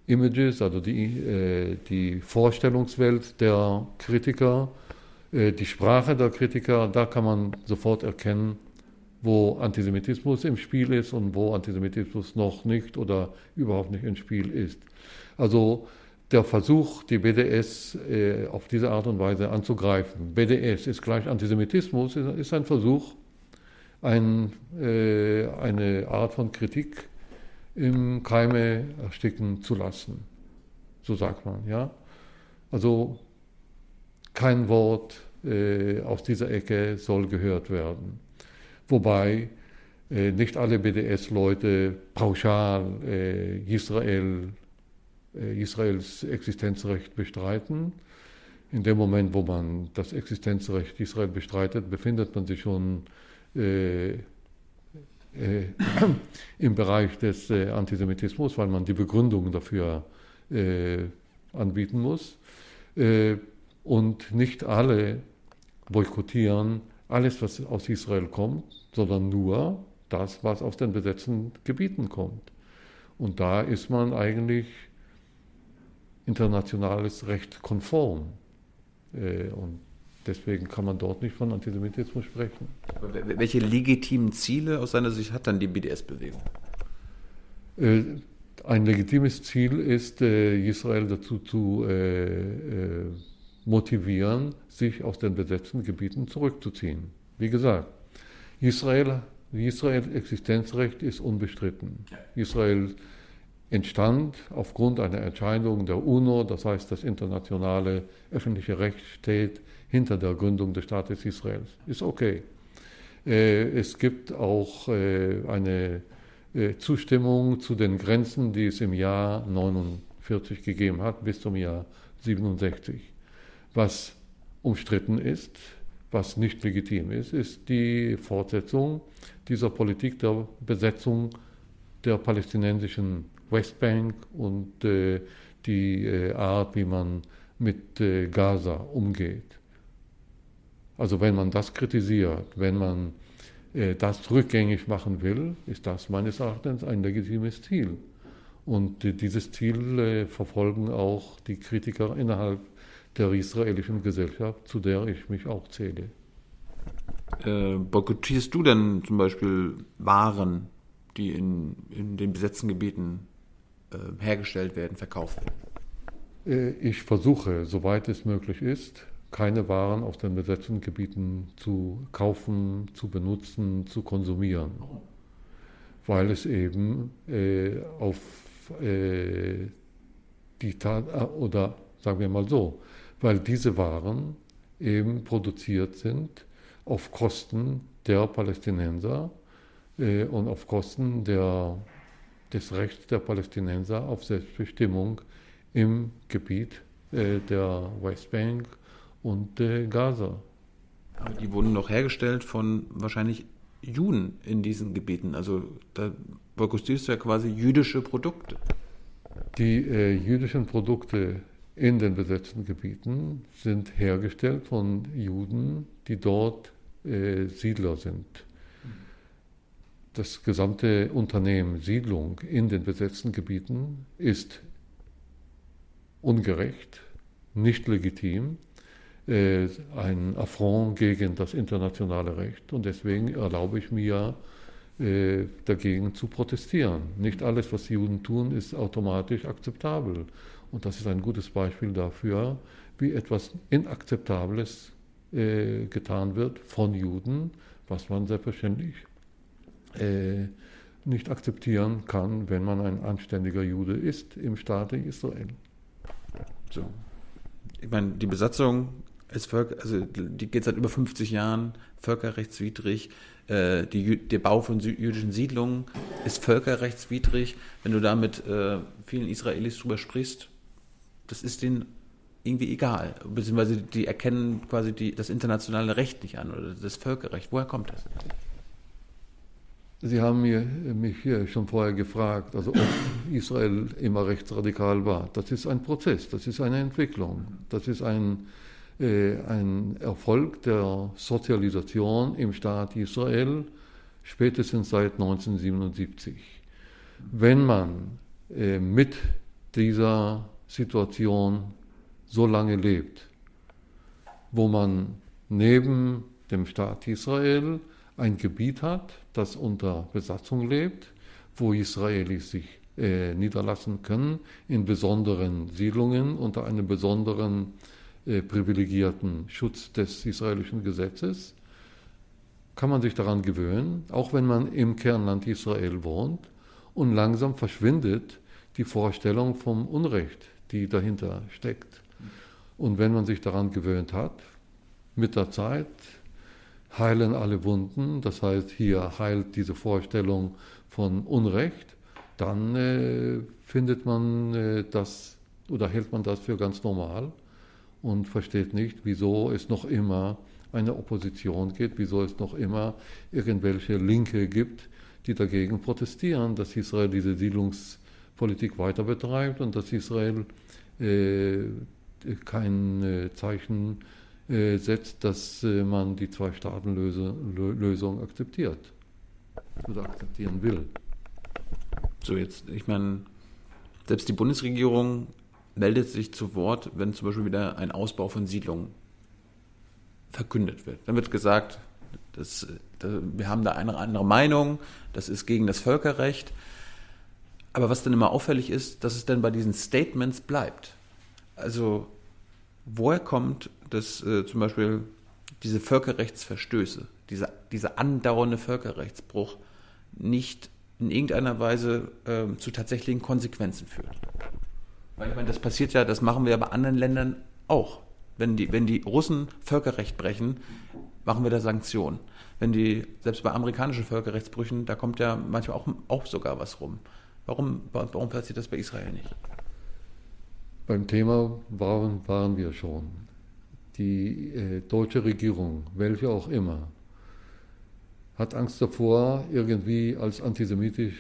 Images, also die, äh, die Vorstellungswelt der Kritiker, äh, die Sprache der Kritiker, da kann man sofort erkennen, wo Antisemitismus im Spiel ist und wo Antisemitismus noch nicht oder überhaupt nicht im Spiel ist. Also der Versuch, die BDS äh, auf diese Art und Weise anzugreifen, BDS ist gleich Antisemitismus, ist, ist ein Versuch, ein, äh, eine Art von Kritik im Keime ersticken zu lassen. So sagt man, ja. Also kein Wort äh, aus dieser Ecke soll gehört werden. Wobei äh, nicht alle BDS-Leute pauschal äh, Israel äh, Israels Existenzrecht bestreiten. In dem Moment, wo man das Existenzrecht Israel bestreitet, befindet man sich schon äh, [CLEARS THROAT] im Bereich des äh, Antisemitismus, weil man die Begründung dafür äh, anbieten muss. Äh, Und nicht alle boykottieren alles, was aus Israel kommt, sondern nur das, was aus den besetzten Gebieten kommt. Und da ist man eigentlich internationales Recht konform. Äh, und deswegen kann man dort nicht von Antisemitismus sprechen. Welche legitimen Ziele aus seiner Sicht hat dann die BDS-Bewegung? Äh, ein legitimes Ziel ist, äh, Israel dazu zu motivieren, sich aus den besetzten Gebieten zurückzuziehen. Wie gesagt, Israel, Israel Existenzrecht ist unbestritten. Israel entstand aufgrund einer Entscheidung der UNO, das heißt, das internationale öffentliche Recht steht hinter der Gründung des Staates Israels. Ist okay. Äh, es gibt auch äh, eine äh, Zustimmung zu den Grenzen, die es im Jahr 49 gegeben hat, bis zum Jahr 67. Was umstritten ist, was nicht legitim ist, ist die Fortsetzung dieser Politik der Besetzung der palästinensischen Westbank und äh, die äh, Art, wie man mit äh, Gaza umgeht. Also wenn man das kritisiert, wenn man äh, das rückgängig machen will, ist das meines Erachtens ein legitimes Ziel. Und äh, dieses Ziel äh, verfolgen auch die Kritiker innerhalb der israelischen Gesellschaft, zu der ich mich auch zähle. Äh, boykottierst du denn zum Beispiel Waren, die in, in den besetzten Gebieten äh, hergestellt werden, verkauft werden? Äh, ich versuche, soweit es möglich ist, keine Waren aus den besetzten Gebieten zu kaufen, zu benutzen, zu konsumieren. Weil es eben äh, auf äh, die Tat, äh, oder sagen wir mal so, weil diese Waren eben produziert sind auf Kosten der Palästinenser äh, und auf Kosten der des Rechts der Palästinenser auf Selbstbestimmung im Gebiet äh, der Westbank und äh, Gaza. Aber die wurden doch hergestellt von wahrscheinlich Juden in diesen Gebieten. Also da boykottierst du ja quasi jüdische Produkte. Die äh, jüdischen Produkte in den besetzten Gebieten sind hergestellt von Juden, die dort äh, Siedler sind das gesamte Unternehmen Siedlung in den besetzten Gebieten ist ungerecht, nicht legitim, äh, ein Affront gegen das internationale Recht und deswegen erlaube ich mir äh, dagegen zu protestieren. Nicht alles, was Juden tun, ist automatisch akzeptabel und das ist ein gutes Beispiel dafür, wie etwas Inakzeptables äh, getan wird von Juden, was man selbstverständlich äh, nicht akzeptieren kann, wenn man ein anständiger Jude ist im Staate Israel. So. Ich meine, die Besatzung ist Völker, also die geht seit über 50 Jahren, völkerrechtswidrig. Äh, die, der Bau von jüdischen Siedlungen ist völkerrechtswidrig. Wenn du da mit äh, vielen Israelis drüber sprichst, das ist denen irgendwie egal. Beziehungsweise die erkennen quasi die, das internationale Recht nicht an oder das Völkerrecht. Woher kommt das? Sie haben mich schon vorher gefragt, also ob Israel immer rechtsradikal war. Das ist ein Prozess, das ist eine Entwicklung, das ist ein, ein Erfolg der Sozialisation im Staat Israel, spätestens seit 1977. Wenn man äh, mit dieser Situation so lange lebt, wo man neben dem Staat Israel ein Gebiet hat, das unter Besatzung lebt, wo Israelis sich äh, niederlassen können, in besonderen Siedlungen unter einem besonderen äh, privilegierten Schutz des israelischen Gesetzes, kann man sich daran gewöhnen, auch wenn man im Kernland Israel wohnt, und langsam verschwindet die Vorstellung vom Unrecht, die dahinter steckt. Und wenn man sich daran gewöhnt hat, mit der Zeit heilen alle Wunden, das heißt, hier heilt diese Vorstellung von Unrecht, dann äh, findet man äh, das oder hält man das für ganz normal und versteht nicht, wieso es noch immer eine Opposition gibt, wieso es noch immer irgendwelche Linke gibt, die dagegen protestieren, dass Israel diese Siedlungspolitik weiter betreibt und dass Israel äh, kein Zeichen setzt, dass man die Zwei-Staaten-Lösung akzeptiert oder akzeptieren will. So, jetzt, ich meine, selbst die Bundesregierung meldet sich zu Wort, wenn zum Beispiel wieder ein Ausbau von Siedlungen verkündet wird. Dann wird gesagt, das, wir haben da eine andere Meinung, das ist gegen das Völkerrecht. Aber was dann immer auffällig ist, dass es dann bei diesen Statements bleibt. Also woher kommt das äh, zum Beispiel diese Völkerrechtsverstöße, dieser, dieser andauernde Völkerrechtsbruch nicht in irgendeiner Weise äh, zu tatsächlichen Konsequenzen führt? Weil ich meine, das passiert ja, das machen wir ja bei anderen Ländern auch. Wenn die, wenn die Russen Völkerrecht brechen, machen wir da Sanktionen. Wenn die, selbst bei amerikanischen Völkerrechtsbrüchen, da kommt ja manchmal auch, auch sogar was rum. Warum, warum passiert das bei Israel nicht? Beim Thema waren, waren wir schon. Die äh, deutsche Regierung, welche auch immer, hat Angst davor, irgendwie als antisemitisch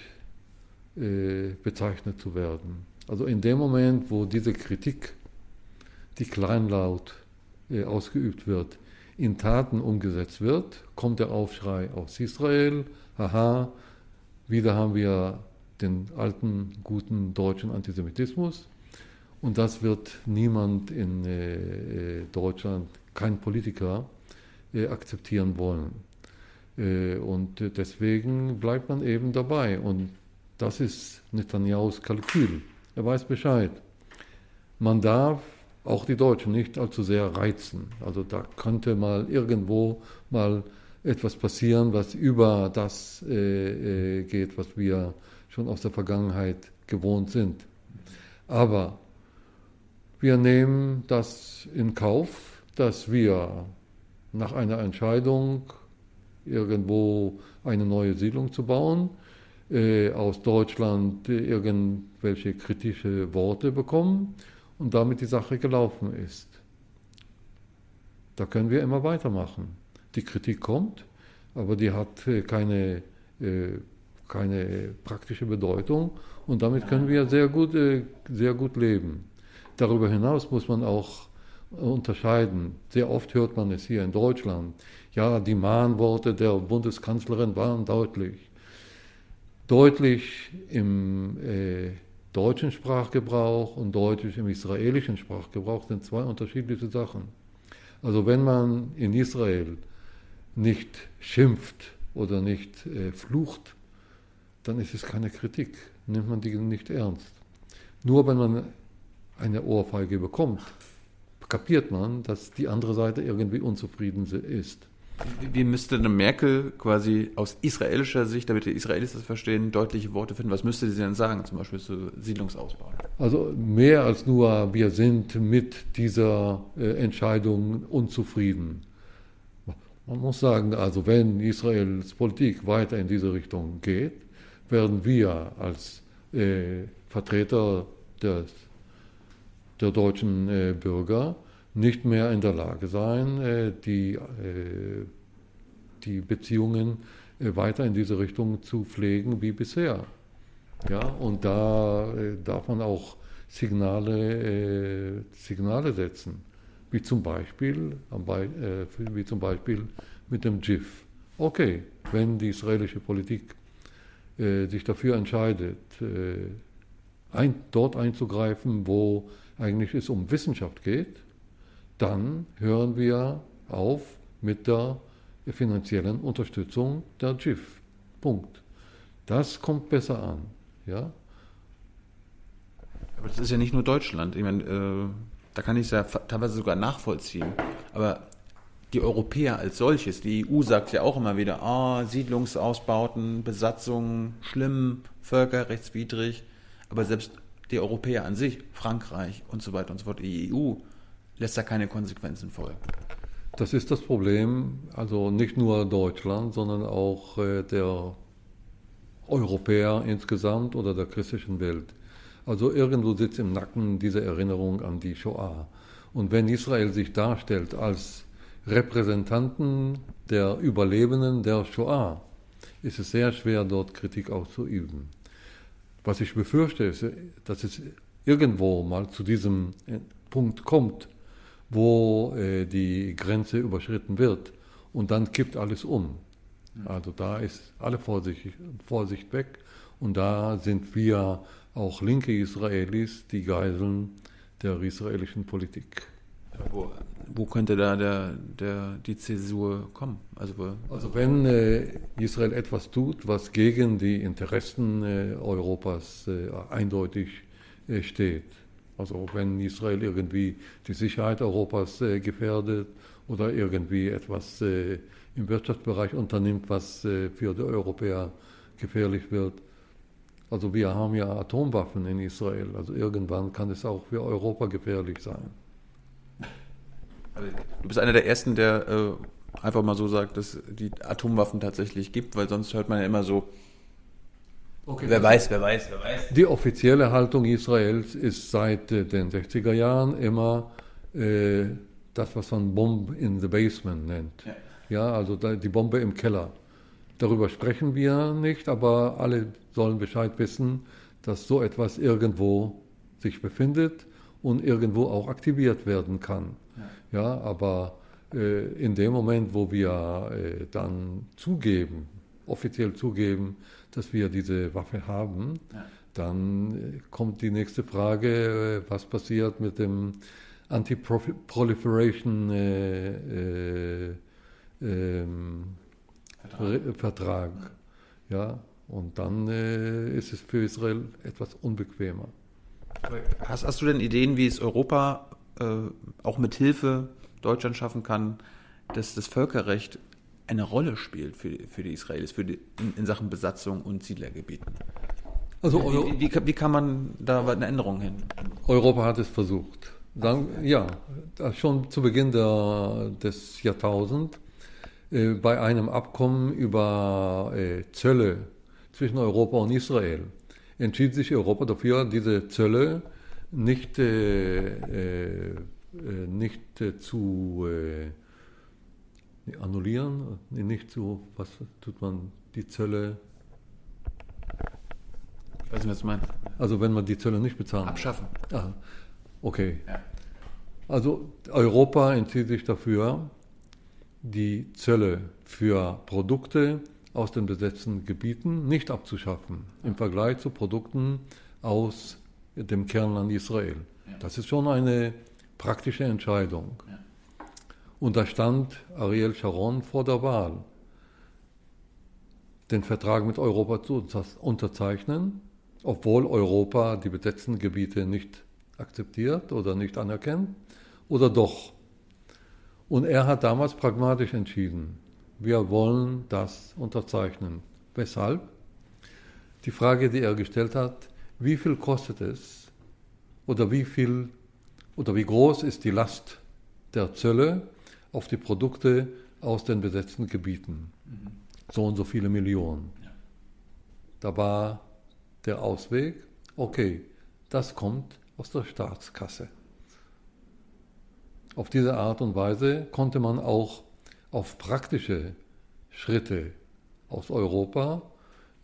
äh, bezeichnet zu werden. Also in dem Moment, wo diese Kritik, die kleinlaut äh, ausgeübt wird, in Taten umgesetzt wird, kommt der Aufschrei aus Israel, haha, wieder haben wir den alten, guten deutschen Antisemitismus. Und das wird niemand in äh, äh Deutschland, kein Politiker, äh, akzeptieren wollen. Äh, und deswegen bleibt man eben dabei. Und das ist Netanyahus Kalkül. Er weiß Bescheid. Man darf auch die Deutschen nicht allzu sehr reizen. Also da könnte mal irgendwo mal etwas passieren, was über das äh, äh, geht, was wir schon aus der Vergangenheit gewohnt sind. Aber wir nehmen das in Kauf, dass wir nach einer Entscheidung, irgendwo eine neue Siedlung zu bauen, äh, aus Deutschland irgendwelche kritische Worte bekommen und damit die Sache gelaufen ist. Da können wir immer weitermachen. Die Kritik kommt, aber die hat äh, keine, äh, keine praktische Bedeutung und damit können wir sehr gut, äh, sehr gut leben. Darüber hinaus muss man auch unterscheiden. Sehr oft hört man es hier in Deutschland. Ja, die Mahnworte der Bundeskanzlerin waren deutlich. Deutlich im äh, deutschen Sprachgebrauch und deutlich im israelischen Sprachgebrauch sind zwei unterschiedliche Sachen. Also wenn man in Israel nicht schimpft oder nicht äh, flucht, dann ist es keine Kritik, nimmt man die nicht ernst. Nur wenn man eine Ohrfeige bekommt, kapiert man, dass die andere Seite irgendwie unzufrieden ist. Wie müsste eine Merkel quasi aus israelischer Sicht, damit die Israelis das verstehen, deutliche Worte finden? Was müsste sie denn sagen, zum Beispiel zu Siedlungsausbau? Also mehr als nur, wir sind mit dieser äh, Entscheidung unzufrieden. Man muss sagen, also wenn Israels Politik weiter in diese Richtung geht, werden wir als äh, Vertreter des, der deutschen äh, Bürger nicht mehr in der Lage sein, äh, die, äh, die Beziehungen äh, weiter in diese Richtung zu pflegen wie bisher. Ja, und da darf man auch Signale, Signale setzen, wie zum Beispiel, wie zum Beispiel mit dem GIF. Okay, wenn die israelische Politik sich dafür entscheidet, dort einzugreifen, wo eigentlich es um Wissenschaft geht, dann hören wir auf mit der finanziellen Unterstützung der GIF. Punkt. Das kommt besser an. Ja? Aber das ist ja nicht nur Deutschland. Ich meine, äh, da kann ich es ja teilweise sogar nachvollziehen. Aber die Europäer als solches, die EU sagt ja auch immer wieder, oh, Siedlungsausbauten, Besatzungen, schlimm, völkerrechtswidrig. Aber selbst die Europäer an sich, Frankreich und so weiter und so fort, die EU, lässt da keine Konsequenzen folgen. Das ist das Problem, also nicht nur Deutschland, sondern auch äh, der Europäer insgesamt oder der christlichen Welt. Also irgendwo sitzt im Nacken diese Erinnerung an die Shoah. Und wenn Israel sich darstellt als Repräsentanten der Überlebenden der Shoah, ist es sehr schwer, dort Kritik auszuüben. Was ich befürchte, ist, dass es irgendwo mal zu diesem Punkt kommt, wo äh, die Grenze überschritten wird und dann kippt alles um. Also da ist alle Vorsicht, Vorsicht weg und da sind wir auch linke Israelis die Geiseln der israelischen Politik. Wo, wo könnte da der, der, die Zäsur kommen? Also, wo, also wenn äh, Israel etwas tut, was gegen die Interessen äh, Europas äh, eindeutig äh, steht, also wenn Israel irgendwie die Sicherheit Europas äh, gefährdet oder irgendwie etwas äh, im Wirtschaftsbereich unternimmt, was für die Europäer gefährlich wird, also wir haben ja Atomwaffen in Israel, also irgendwann kann es auch für Europa gefährlich sein. Du bist einer der Ersten, der äh, einfach mal so sagt, dass die Atomwaffen tatsächlich gibt, weil sonst hört man ja immer so, okay, wer weiß, wer weiß, wer weiß. Die offizielle Haltung Israels ist seit äh, den 60er Jahren immer äh, das, was man Bomb in the Basement nennt. Ja, ja also die Bombe im Keller. Darüber sprechen wir nicht, aber alle sollen Bescheid wissen, dass so etwas irgendwo sich befindet und irgendwo auch aktiviert werden kann. Ja, ja aber äh, in dem Moment, wo wir äh, dann zugeben, offiziell zugeben, dass wir diese Waffe haben, ja. dann äh, kommt die nächste Frage, äh, was passiert mit dem Anti-Proliferation äh, äh, ähm, Vertrag. Vertrag. Ja, und dann ist es für Israel etwas unbequemer. Hast, hast du denn Ideen, wie es Europa äh, auch mit Hilfe Deutschland schaffen kann, dass das Völkerrecht eine Rolle spielt für, für die Israelis für die, in, in Sachen Besatzung und Siedlergebieten? Also wie, wie, wie, wie, kann man da eine Änderung hin? Europa hat es versucht. Dann, ja, schon zu Beginn der, des Jahrtausends äh, bei einem Abkommen über äh, Zölle zwischen Europa und Israel entschied sich Europa dafür, diese Zölle nicht, äh, äh, nicht äh, zu äh, annullieren, nicht zu, was tut man, die Zölle. Ich weiß nicht, was du meinst. Also wenn man die Zölle nicht bezahlt. Abschaffen. Ah, okay. Ja. Also Europa entzieht sich dafür, die Zölle für Produkte aus den besetzten Gebieten nicht abzuschaffen im Vergleich zu Produkten aus dem Kernland Israel. Das ist schon eine praktische Entscheidung. Und da stand Ariel Sharon vor der Wahl, den Vertrag mit Europa zu unterzeichnen, obwohl Europa die besetzten Gebiete nicht akzeptiert oder nicht anerkennt, oder doch. Und er hat damals pragmatisch entschieden wir wollen das unterzeichnen. Weshalb? Die Frage, die er gestellt hat, wie viel kostet es oder wie viel oder wie groß ist die Last der Zölle auf die Produkte aus den besetzten Gebieten? Mhm. So und so viele Millionen. Ja. Da war der Ausweg, okay, das kommt aus der Staatskasse. Auf diese Art und Weise konnte man auch auf praktische Schritte aus Europa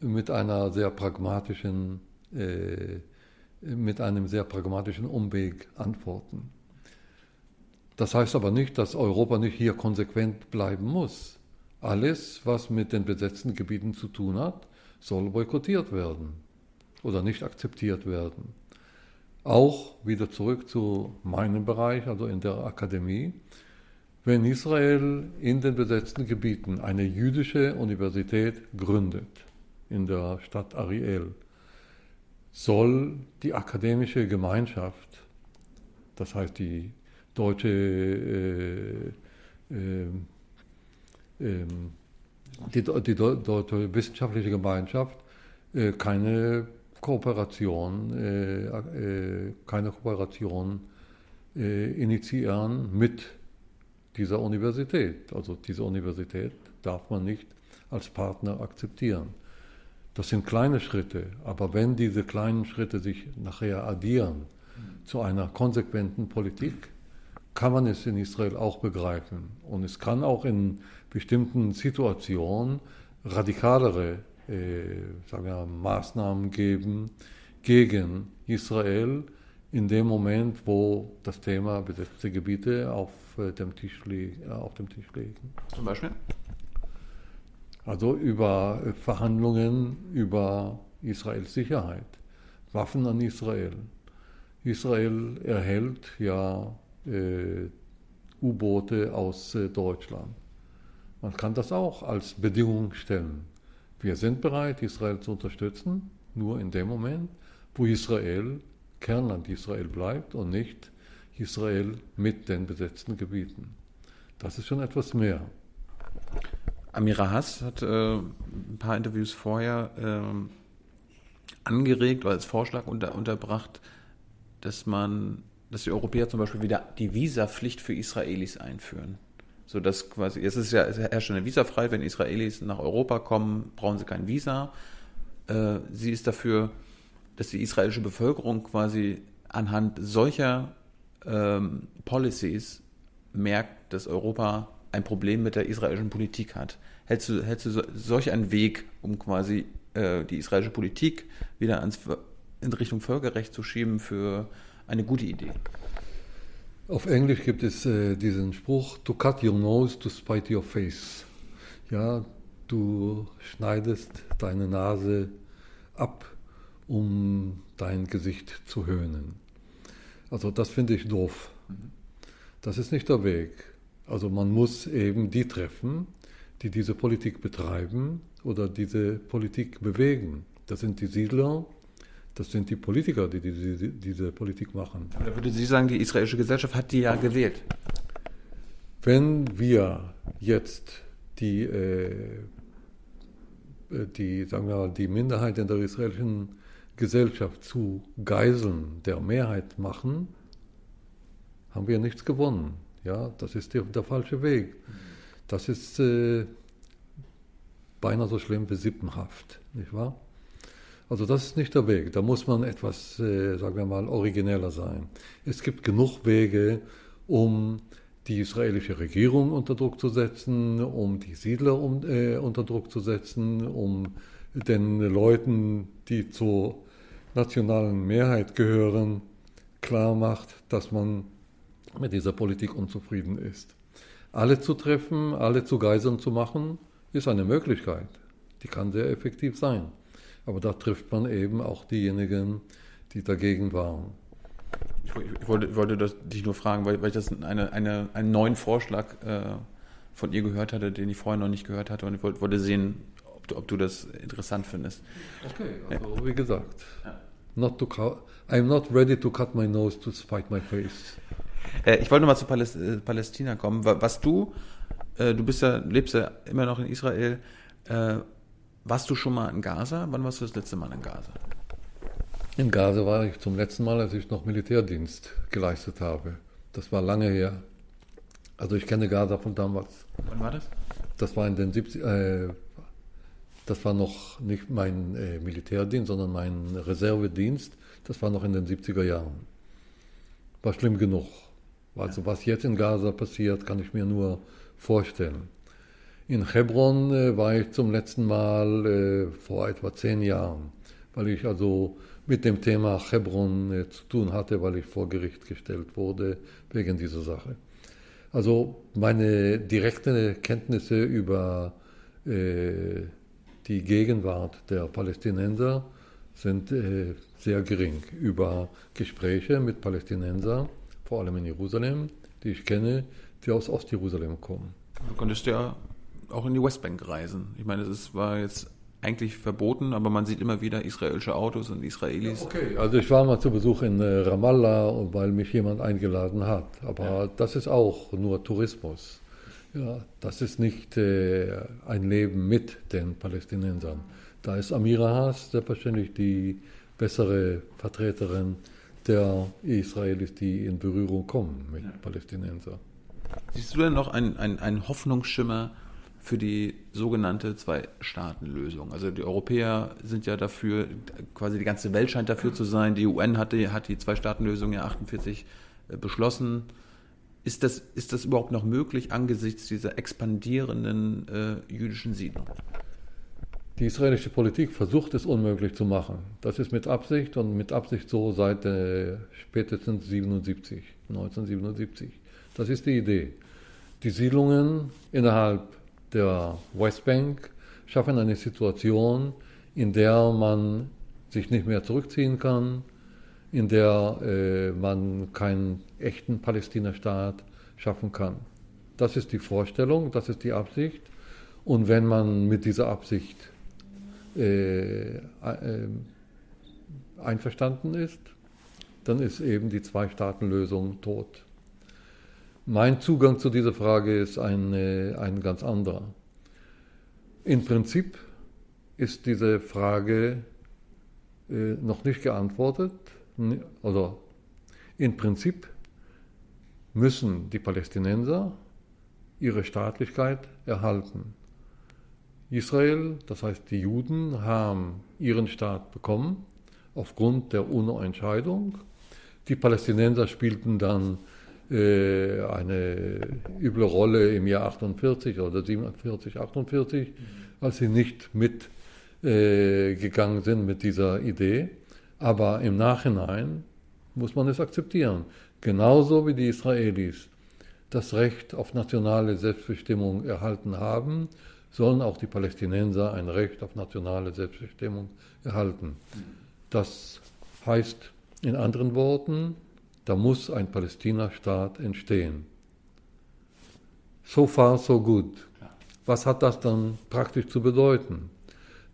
mit einer sehr pragmatischen, äh, mit einem sehr pragmatischen Umweg antworten. Das heißt aber nicht, dass Europa nicht hier konsequent bleiben muss. Alles, was mit den besetzten Gebieten zu tun hat, soll boykottiert werden oder nicht akzeptiert werden. Auch wieder zurück zu meinem Bereich, also in der Akademie. Wenn Israel in den besetzten Gebieten eine jüdische Universität gründet, in der Stadt Ariel, soll die akademische Gemeinschaft, das heißt die deutsche äh, äh, äh, die, die deutsche wissenschaftliche Gemeinschaft äh, keine Kooperation, keine Kooperation initiieren mit dieser Universität. Also diese Universität darf man nicht als Partner akzeptieren. Das sind kleine Schritte, aber wenn diese kleinen Schritte sich nachher addieren zu einer konsequenten Politik, kann man es in Israel auch begreifen. Und es kann auch in bestimmten Situationen radikalere äh, sagen wir, Maßnahmen geben gegen Israel, in dem Moment, wo das Thema besetzte Gebiete auf, äh, dem, Tisch äh, auf dem Tisch liegen. Zum Beispiel? Also über äh, Verhandlungen über Israels Sicherheit, Waffen an Israel. Israel erhält ja U-Boote aus äh, Deutschland. Man kann das auch als Bedingung stellen. Wir sind bereit, Israel zu unterstützen, nur in dem Moment, wo Israel Kernland Israel bleibt und nicht Israel mit den besetzten Gebieten. Das ist schon etwas mehr. Amira Hass hat äh, ein paar Interviews vorher äh, angeregt oder als Vorschlag unter, unterbracht, dass man, dass die Europäer zum Beispiel wieder die Visapflicht für Israelis einführen. So dass quasi, es ist ja, es herrscht eine Visafreiheit, wenn Israelis nach Europa kommen, brauchen sie kein Visa. Äh, sie ist dafür, dass die israelische Bevölkerung quasi anhand solcher ähm, Policies merkt, dass Europa ein Problem mit der israelischen Politik hat. Hältst du, hältst du so, solch einen Weg, um quasi äh, die israelische Politik wieder ans, in Richtung Völkerrecht zu schieben, für eine gute Idee? Auf Englisch gibt es äh, diesen Spruch, to cut your nose to spite your face. Ja, du schneidest deine Nase ab, um dein Gesicht zu höhnen. Also das finde ich doof. Das ist nicht der Weg. Also man muss eben die treffen, die diese Politik betreiben oder diese Politik bewegen. Das sind die Siedler, das sind die Politiker, die diese, diese Politik machen. Aber da würde Sie sagen, die israelische Gesellschaft hat die ja gewählt. Wenn wir jetzt die, äh, die, sagen wir mal, die Minderheit in der israelischen Gesellschaft zu Geiseln der Mehrheit machen, haben wir nichts gewonnen. Ja, das ist der, der falsche Weg. Das ist äh, beinahe so schlimm wie Sippenhaft, nicht wahr? Also das ist nicht der Weg. Da muss man etwas, äh, sagen wir mal, origineller sein. Es gibt genug Wege, um die israelische Regierung unter Druck zu setzen, um die Siedler um, äh, unter Druck zu setzen, um den Leuten, die zur nationalen Mehrheit gehören, klar macht, dass man mit dieser Politik unzufrieden ist. Alle zu treffen, alle zu Geiseln zu machen, ist eine Möglichkeit. Die kann sehr effektiv sein. Aber da trifft man eben auch diejenigen, die dagegen waren. Ich wollte, wollte das, dich nur fragen, weil, weil ich das eine, eine, einen neuen Vorschlag äh, von ihr gehört hatte, den ich vorher noch nicht gehört hatte. Und ich wollte, wollte sehen, ob du, ob du das interessant findest. Okay, also ja. wie gesagt, not to I'm not ready to cut my nose to spite my face. Äh, ich wollte nochmal zu äh, Palästina kommen. Was du, äh, du bist ja, lebst ja immer noch in Israel. Warst du schon mal in Gaza? Wann warst du das letzte Mal in Gaza? In Gaza war ich zum letzten Mal, als ich noch Militärdienst geleistet habe. Das war lange her. Also ich kenne Gaza von damals. Wann war das? Das war in den 70 äh, das war noch nicht mein äh, Militärdienst, sondern mein Reservedienst. Das war noch in den 70er Jahren. War schlimm genug. Also was jetzt in Gaza passiert, kann ich mir nur vorstellen. In Hebron äh, war ich zum letzten Mal äh, vor etwa zehn Jahren, weil ich also mit dem Thema Hebron äh, zu tun hatte, weil ich vor Gericht gestellt wurde wegen dieser Sache. Also meine direkten Kenntnisse über die Gegenwart der Palästinenser sind sehr gering. Über Gespräche mit Palästinensern vor allem in Jerusalem, die ich kenne, die aus Ostjerusalem kommen. Du konntest ja auch in die Westbank reisen. Ich meine, es war jetzt eigentlich verboten, aber man sieht immer wieder israelische Autos und Israelis. Okay, also ich war mal zu Besuch in äh, Ramallah, weil mich jemand eingeladen hat. Aber ja. das ist auch nur Tourismus. Ja, das ist nicht äh, ein Leben mit den Palästinensern. Da ist Amira Haas selbstverständlich die bessere Vertreterin der Israelis, die in Berührung kommen mit ja. Palästinensern. Siehst du denn noch einen, einen, Hoffnungsschimmer für die sogenannte Zwei-Staaten-Lösung? Also die Europäer sind ja dafür, quasi die ganze Welt scheint dafür zu sein. Die UN hatte, hat die Zwei-Staaten-Lösung ja 48 äh, beschlossen. Ist das, ist das überhaupt noch möglich angesichts dieser expandierenden äh, jüdischen Siedlung? Die israelische Politik versucht es unmöglich zu machen. Das ist mit Absicht und mit Absicht so seit äh, spätestens 77, 1977. Das ist die Idee. Die Siedlungen innerhalb der Westbank schaffen eine Situation, in der man sich nicht mehr zurückziehen kann, in der äh, man keinen echten Palästina-Staat schaffen kann. Das ist die Vorstellung, das ist die Absicht. Und wenn man mit dieser Absicht äh, äh, einverstanden ist, dann ist eben die Zwei-Staaten-Lösung tot. Mein Zugang zu dieser Frage ist ein, ein ganz anderer. Im Prinzip ist diese Frage äh, noch nicht geantwortet. Oder im Prinzip müssen die Palästinenser ihre Staatlichkeit erhalten. Israel, das heißt die Juden, haben ihren Staat bekommen aufgrund der UNO-Entscheidung. Die Palästinenser spielten dann äh, eine üble Rolle im Jahr 48 oder 47, 48, als sie nicht mitgegangen äh, sind mit dieser Idee. Aber im Nachhinein muss man es akzeptieren. Genauso wie die Israelis das Recht auf nationale Selbstbestimmung erhalten haben, sollen auch die Palästinenser ein Recht auf nationale Selbstbestimmung erhalten. Das heißt in anderen Worten, da muss ein Palästina-Staat entstehen. So far, so good. Was hat das dann praktisch zu bedeuten?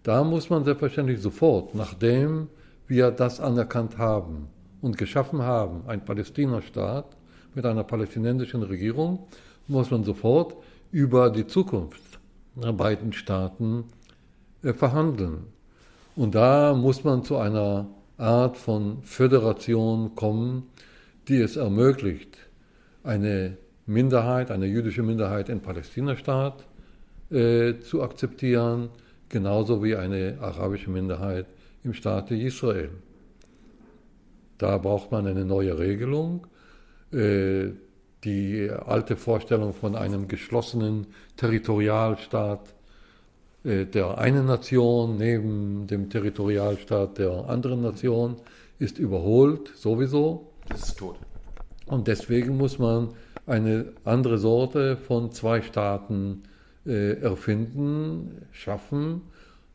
Da muss man selbstverständlich sofort, nachdem wir das anerkannt haben und geschaffen haben, ein Palästina-Staat mit einer palästinensischen Regierung, muss man sofort über die Zukunft der beiden Staaten äh, verhandeln. Und da muss man zu einer Art von Föderation kommen, die es ermöglicht, eine Minderheit, eine jüdische Minderheit in Palästina-Staat äh, zu akzeptieren, genauso wie eine arabische Minderheit im Staate Israel. Da braucht man eine neue Regelung. Äh, die alte Vorstellung von einem geschlossenen Territorialstaat äh, der einen Nation neben dem Territorialstaat der anderen Nation ist überholt, sowieso. Das ist tot. Und deswegen muss man eine andere Sorte von zwei Staaten äh, erfinden, schaffen.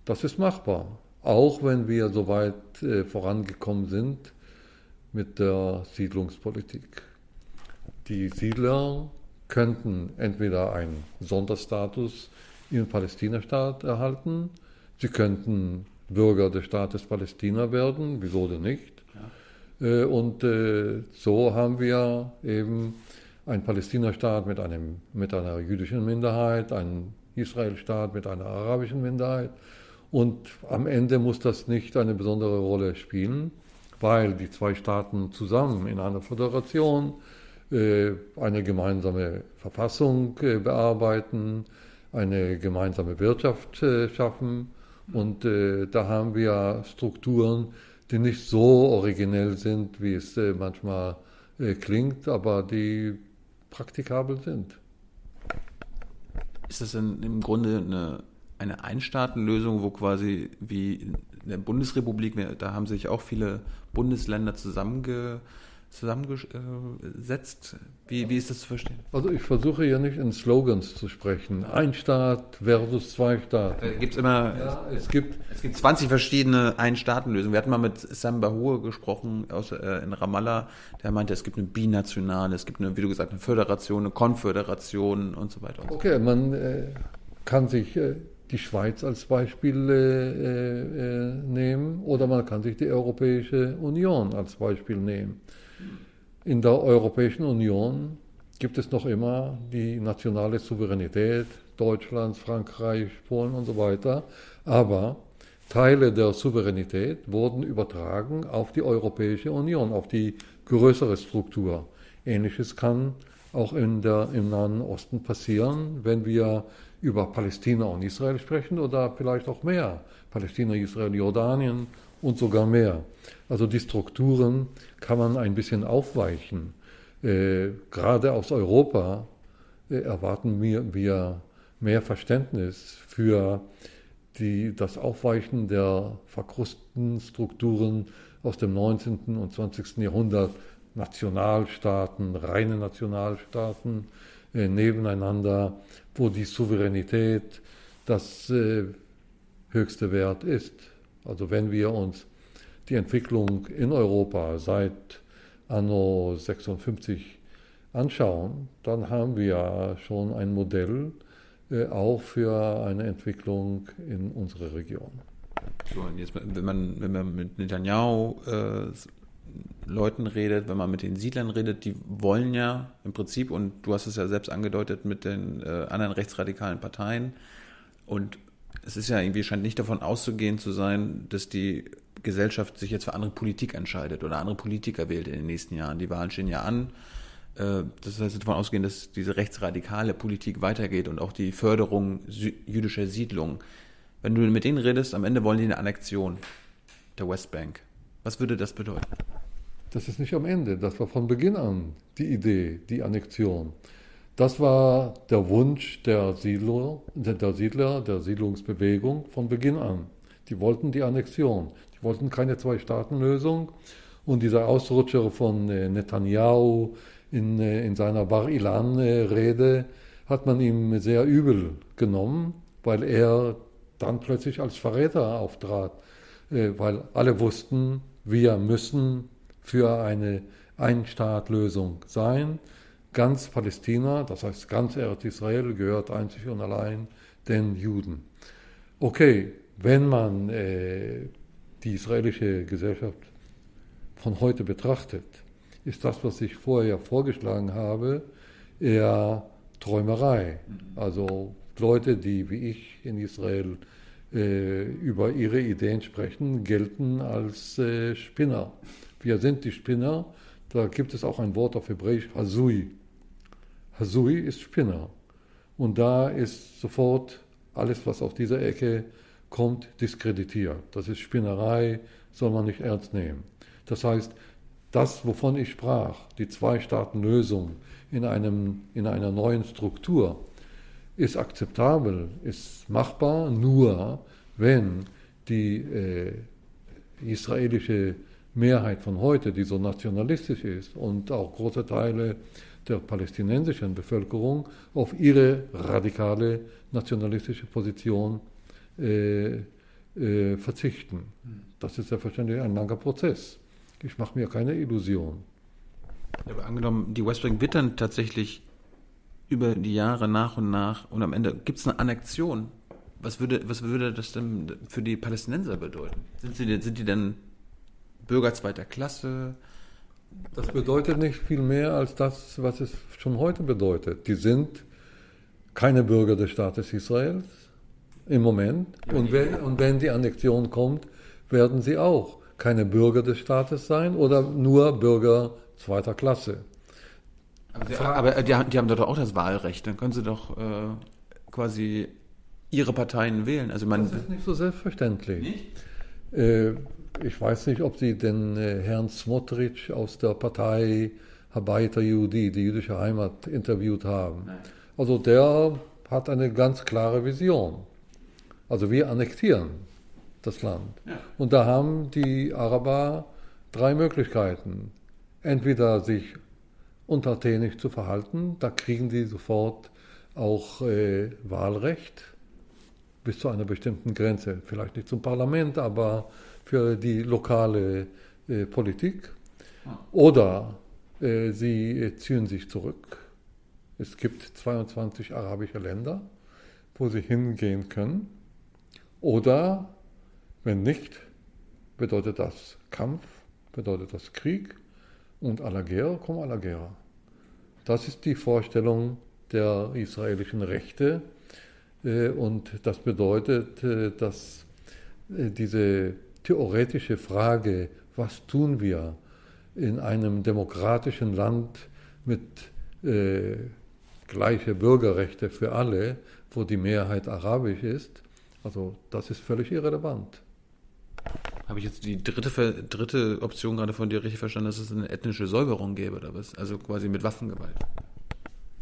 Das ist machbar. Auch wenn wir so weit äh, vorangekommen sind mit der Siedlungspolitik. Die Siedler könnten entweder einen Sonderstatus im Palästina-Staat erhalten, sie könnten Bürger des Staates Palästina werden, wieso denn nicht? Äh, und äh, so haben wir eben einen Palästina-Staat mit, mit einer jüdischen Minderheit, einen Israel-Staat mit einer arabischen Minderheit. Und am Ende muss das nicht eine besondere Rolle spielen, weil die zwei Staaten zusammen in einer Föderation äh, eine gemeinsame Verfassung bearbeiten, eine gemeinsame Wirtschaft schaffen. Und da haben wir Strukturen, die nicht so originell sind, wie es äh, manchmal äh, klingt, aber die praktikabel sind. Ist das denn im Grunde eine, eine Einstaatenlösung, wo quasi wie in der Bundesrepublik, da haben sich auch viele Bundesländer zusammenge zusammengesetzt? Wie, wie ist das zu verstehen? Also ich versuche ja nicht in Slogans zu sprechen. Ein Staat versus zwei Staaten. Äh, gibt's immer, ja, es, gibt, es gibt 20 verschiedene Ein-Staaten-Lösungen. Wir hatten mal mit Sam Bahur gesprochen aus, äh, in Ramallah, der meinte, es gibt eine binationale, es gibt eine, wie du gesagt, eine Föderation, eine Konföderation und so weiter. Und okay, so. man äh, kann sich äh, die Schweiz als Beispiel äh, äh, nehmen oder man kann sich die Europäische Union als Beispiel nehmen. In der Europäischen Union gibt es noch immer die nationale Souveränität Deutschlands, Frankreich, Polen und so weiter. Aber Teile der Souveränität wurden übertragen auf die Europäische Union, auf die größere Struktur. Ähnliches kann auch in der, im Nahen Osten passieren, wenn wir über Palästina und Israel sprechen oder vielleicht auch mehr. Palästina, Israel, Jordanien und sogar mehr. Also die Strukturen kann man ein bisschen aufweichen. Äh, gerade aus Europa äh, erwarten wir, wir mehr Verständnis für die, das Aufweichen der verkrusteten Strukturen aus dem 19. und 20. Jahrhundert, Nationalstaaten, reine Nationalstaaten äh, nebeneinander, wo die Souveränität das äh, höchste Wert ist. Also wenn wir uns die Entwicklung in Europa seit anno 56 anschauen, dann haben wir schon ein Modell äh, auch für eine Entwicklung in unserer Region. So, und jetzt, wenn man, wenn man mit Netanyahu äh, Leuten redet, wenn man mit den Siedlern redet, die wollen ja im Prinzip, und du hast es ja selbst angedeutet, mit den äh, anderen rechtsradikalen Parteien, und es ist ja irgendwie, scheint nicht davon auszugehen zu sein, dass die Gesellschaft sich jetzt für andere Politik entscheidet oder andere Politiker wählt in den nächsten Jahren. Die Wahlen stehen ja an. Äh, das heißt davon ausgehen, dass diese rechtsradikale Politik weitergeht und auch die Förderung jüdischer Siedlungen. Wenn du mit denen redest, am Ende wollen die eine Annexion der Westbank. Was würde das bedeuten? Das ist nicht am Ende, das war von Beginn an die Idee, die Annexion. Das war der Wunsch der Siedler, der Siedler, der Siedlungsbewegung von Beginn an. Die wollten die Annexion, wollten keine Zwei-Staaten-Lösung. Und dieser Ausrutscher von äh, Netanyahu in, äh, in seiner Bar-Ilan-Rede hat man ihm sehr übel genommen, weil er dann plötzlich als Verräter auftrat, äh, weil alle wussten, wir müssen für eine Einstaatlösung sein. Ganz Palästina, das heißt ganz Eretz Israel, gehört einzig und allein den Juden. Okay, wenn man äh, die israelische Gesellschaft von heute betrachtet, ist das, was ich vorher vorgeschlagen habe, eher Träumerei. Also Leute, die wie ich in Israel äh, über ihre Ideen sprechen, gelten als äh, Spinner. Wir sind die Spinner. Da gibt es auch ein Wort auf Hebräisch, Hasui. Hasui ist Spinner. Und da ist sofort alles, was auf dieser Ecke kommt, diskreditiert. Das ist Spinnerei, soll man nicht ernst nehmen. Das heißt, das, wovon ich sprach, die Zwei-Staaten-Lösung in, in einer neuen Struktur, ist akzeptabel, ist machbar, nur wenn die äh, israelische Mehrheit von heute, die so nationalistisch ist und auch große Teile der palästinensischen Bevölkerung auf ihre radikale nationalistische Position äh, äh, verzichten. Das ist selbstverständlich ein langer Prozess. Ich mache mir keine Illusion. Aber angenommen, die Westbank wird dann tatsächlich über die Jahre nach und nach und am Ende gibt es eine Annexion. Was würde, was würde das denn für die Palästinenser bedeuten? Sind, sie, sind die denn Bürger zweiter Klasse? Das bedeutet nicht viel mehr als das, was es schon heute bedeutet. Die sind keine Bürger des Staates Israels im Moment. Und wenn, und wenn die Annexion kommt, werden sie auch keine Bürger des Staates sein oder nur Bürger zweiter Klasse. Aber, sie, aber die, die, haben doch auch das Wahlrecht. Dann können sie doch äh, quasi ihre Parteien wählen. Also man, das ist nicht so selbstverständlich. Nicht? Äh, ich weiß nicht, ob Sie den äh, Herrn Smotrich aus der Partei Habaita Yehudi, die jüdische Heimat, interviewt haben. Nein. Also der hat eine ganz klare Vision. Also wir annektieren das Land. Ja. Und da haben die Araber drei Möglichkeiten. Entweder sich untertänig zu verhalten, da kriegen die sofort auch äh, Wahlrecht bis zu einer bestimmten Grenze. Vielleicht nicht zum Parlament, aber für die lokale äh, Politik. Oder äh, sie ziehen sich zurück. Es gibt 22 arabische Länder, wo sie hingehen können. Oder wenn nicht, bedeutet das Kampf, bedeutet das Krieg und à la guerre comme à la guerre. Das ist die Vorstellung der israelischen Rechte äh, und das bedeutet, äh, dass äh, diese theoretische Frage, was tun wir in einem demokratischen Land mit äh, gleiche Bürgerrechte für alle, wo die Mehrheit arabisch ist, also das ist völlig irrelevant. Habe ich jetzt die dritte, dritte Option gerade von dir richtig verstanden, dass es eine ethnische Säuberung gäbe oder was? Also quasi mit Waffengewalt.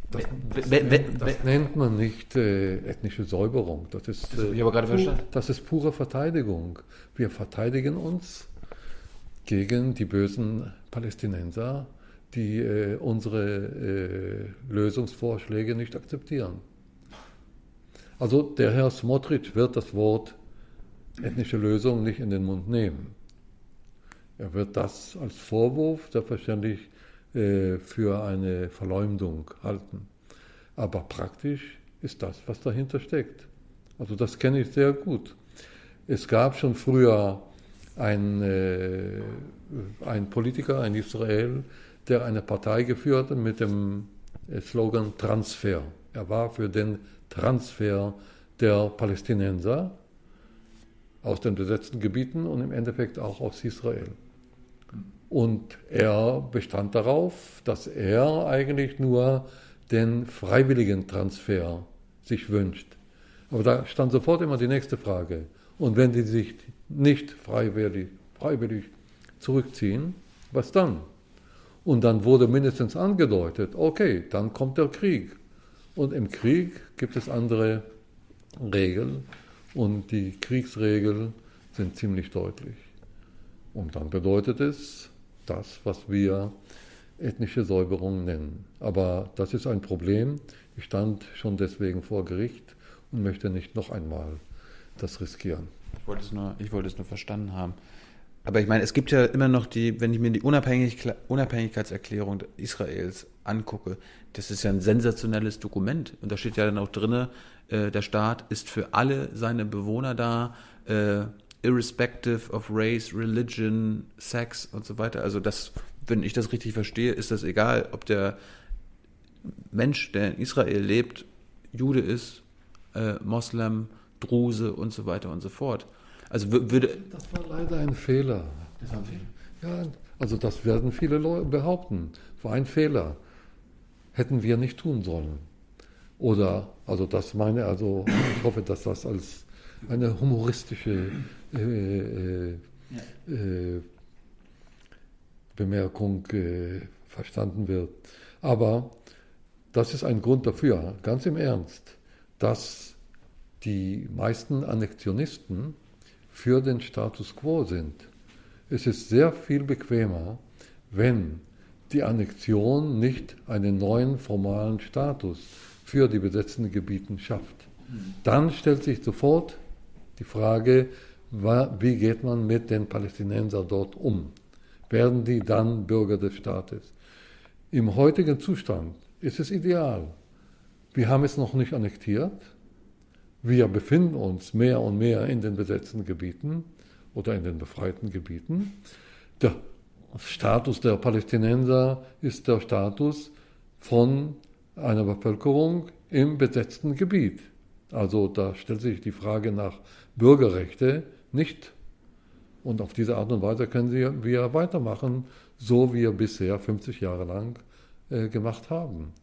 Das, das, nennt, das, nennt man nicht äh, ethnische Säuberung. Das ist, äh, ich aber gerade verstanden. das ist pure Verteidigung. Wir verteidigen uns gegen die bösen Palästinenser, die äh, unsere äh, Lösungsvorschläge nicht akzeptieren. Also der Herr Smotrich wird das Wort ethnische Lösung nicht in den Mund nehmen. Er wird das als Vorwurf selbstverständlich äh, für eine Verleumdung halten. Aber praktisch ist das, was dahinter steckt. Also das kenne ich sehr gut. Es gab schon früher einen, äh, einen Politiker in Israel, der eine Partei geführt hat mit dem äh, Slogan Transfer. Er war für den Transfer der Palästinenser aus den besetzten Gebieten und im Endeffekt auch aus Israel. Und er bestand darauf, dass er eigentlich nur den freiwilligen Transfer sich wünscht. Aber da stand sofort immer die nächste Frage. Und wenn die sich nicht freiwillig, freiwillig zurückziehen, was dann? Und dann wurde mindestens angedeutet, okay, dann kommt der Krieg. Und im Krieg gibt es andere Regeln und die Kriegsregeln sind ziemlich deutlich. Und dann bedeutet es, das, was wir ethnische Säuberung nennen. Aber das ist ein Problem. Ich stand schon deswegen vor Gericht und möchte nicht noch einmal das riskieren. Ich wollte es nur, ich wollte es nur verstanden haben. Aber ich meine, es gibt ja immer noch die, wenn ich mir die Unabhängig Unabhängigkeitserklärung Israels angucke, das ist ja ein sensationelles Dokument. Und da steht ja dann auch drin, äh, der Staat ist für alle seine Bewohner da, äh, irrespective of race, religion, sex und so weiter. Also das, wenn ich das richtig verstehe, ist das egal, ob der Mensch, der in Israel lebt, Jude ist, äh, Moslem, Druse und so weiter und so fort. Also würde. Das war leider ein Fehler. Das war ein Fehler. Ja, also das werden viele Leute behaupten. War ein Fehler. Hätten wir nicht tun sollen. Oder, also das meine, also ich hoffe, dass das als eine humoristische äh, äh, äh, Bemerkung äh, verstanden wird. Aber das ist ein Grund dafür, ganz im Ernst, dass die meisten Annexionisten für den Status quo sind. Es ist sehr viel bequemer, wenn die Annexion nicht einen neuen formalen Status für die besetzten Gebiete schafft. Dann stellt sich sofort die Frage, wie geht man mit den Palästinensern dort um? Werden die dann Bürger des Staates? Im heutigen Zustand ist es ideal. Wir haben es noch nicht annektiert. Wir befinden uns mehr und mehr in den besetzten Gebieten oder in den befreiten Gebieten. Der Status der Palästinenser ist der Status von einer Bevölkerung im besetzten Gebiet. Also da stellt sich die Frage nach Bürgerrechte nicht. Und auf diese Art und Weise können wir weitermachen, so wie wir bisher 50 Jahre lang äh, gemacht haben.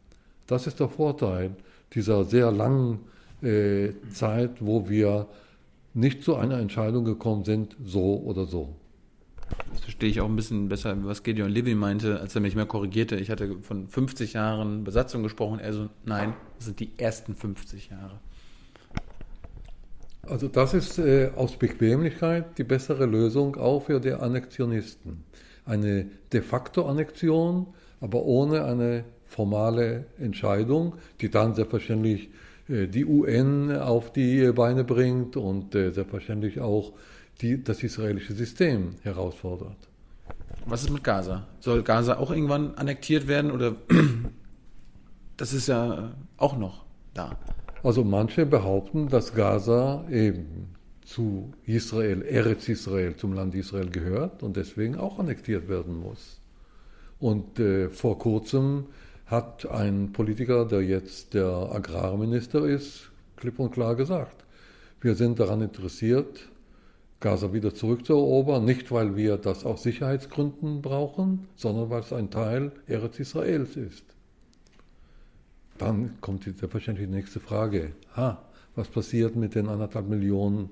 Das ist der Vorteil dieser sehr langen äh, Zeit, wo wir nicht zu einer Entscheidung gekommen sind, so oder so. Das verstehe ich auch ein bisschen besser, was Gideon Levy meinte, als er mich mehr korrigierte. Ich hatte von 50 Jahren Besatzung gesprochen. Er so, nein, das sind die ersten 50 Jahre. Also das ist äh, aus Bequemlichkeit die bessere Lösung auch für die Annexionisten. Eine de facto Annexion, aber ohne eine formale Entscheidung, die dann selbstverständlich äh, die UN auf die Beine bringt und äh, selbstverständlich auch die, das israelische System herausfordert. Was ist mit Gaza? Soll Gaza auch irgendwann annektiert werden oder [CLEARS THROAT] das ist ja auch noch da? Also manche behaupten, dass Gaza eben zu Israel, Eretz Israel, zum Land Israel gehört und deswegen auch annektiert werden muss. Und äh, vor kurzem hat ein Politiker, der jetzt der Agrarminister ist, klipp und klar gesagt, wir sind daran interessiert, Gaza wieder zurückzuerobern, nicht weil wir das aus Sicherheitsgründen brauchen, sondern weil es ein Teil Eretz Israels ist. Dann kommt selbstverständlich die nächste Frage. Ha, was passiert mit den anderthalb Millionen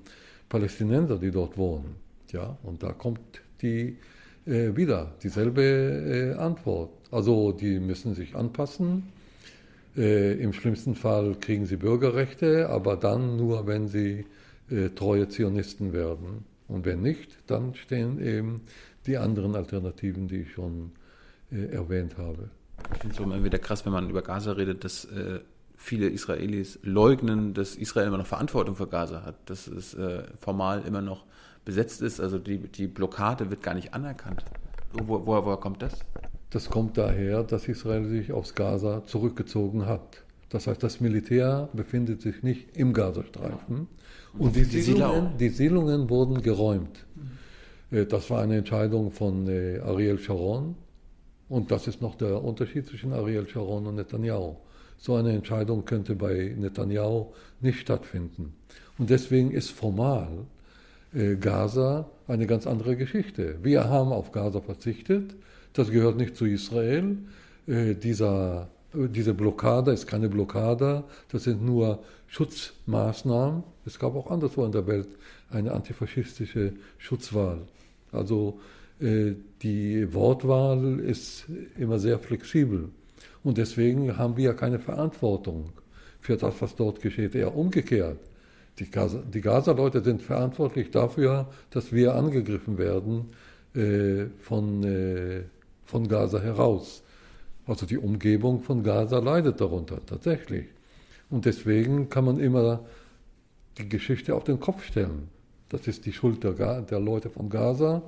Palästinenser, die dort wohnen? Ja, und da kommt die äh, wieder dieselbe äh, Antwort. Also die müssen sich anpassen. Äh, Im schlimmsten Fall kriegen sie Bürgerrechte, aber dann nur, wenn sie äh, treue Zionisten werden. Und wenn nicht, dann stehen eben die anderen Alternativen, die ich schon äh, erwähnt habe. Ich finde es immer wieder krass, wenn man über Gaza redet, dass äh, viele Israelis leugnen, dass Israel immer noch Verantwortung für Gaza hat, dass es äh, formal immer noch besetzt ist. Also die, die Blockade wird gar nicht anerkannt. Wo, woher, woher kommt das? Das kommt daher, dass Israel sich aus Gaza zurückgezogen hat. Das heißt, das Militär befindet sich nicht im Gazastreifen. Und die, die Siedlungen, die Siedlungen wurden geräumt. Äh, das war eine Entscheidung von äh, Ariel Sharon. Und das ist noch der Unterschied zwischen Ariel Sharon und Netanyahu. So eine Entscheidung könnte bei Netanyahu nicht stattfinden. Und deswegen ist formal äh, Gaza eine ganz andere Geschichte. Wir haben auf Gaza verzichtet. Das gehört nicht zu Israel. Dieser, diese Blockade ist keine Blockade. Das sind nur Schutzmaßnahmen. Es gab auch anderswo in der Welt eine antifaschistische Schutzwahl. Also äh, die Wortwahl ist immer sehr flexibel. Und deswegen haben wir keine Verantwortung für das, was dort geschieht. Eher umgekehrt. Die Gaza-Leute sind verantwortlich dafür, dass wir angegriffen werden äh, von, äh, von Gaza heraus. Also die Umgebung von Gaza leidet darunter, tatsächlich. Und deswegen kann man immer die Geschichte auf den Kopf stellen. Das ist die Schuld der, der Leute von Gaza.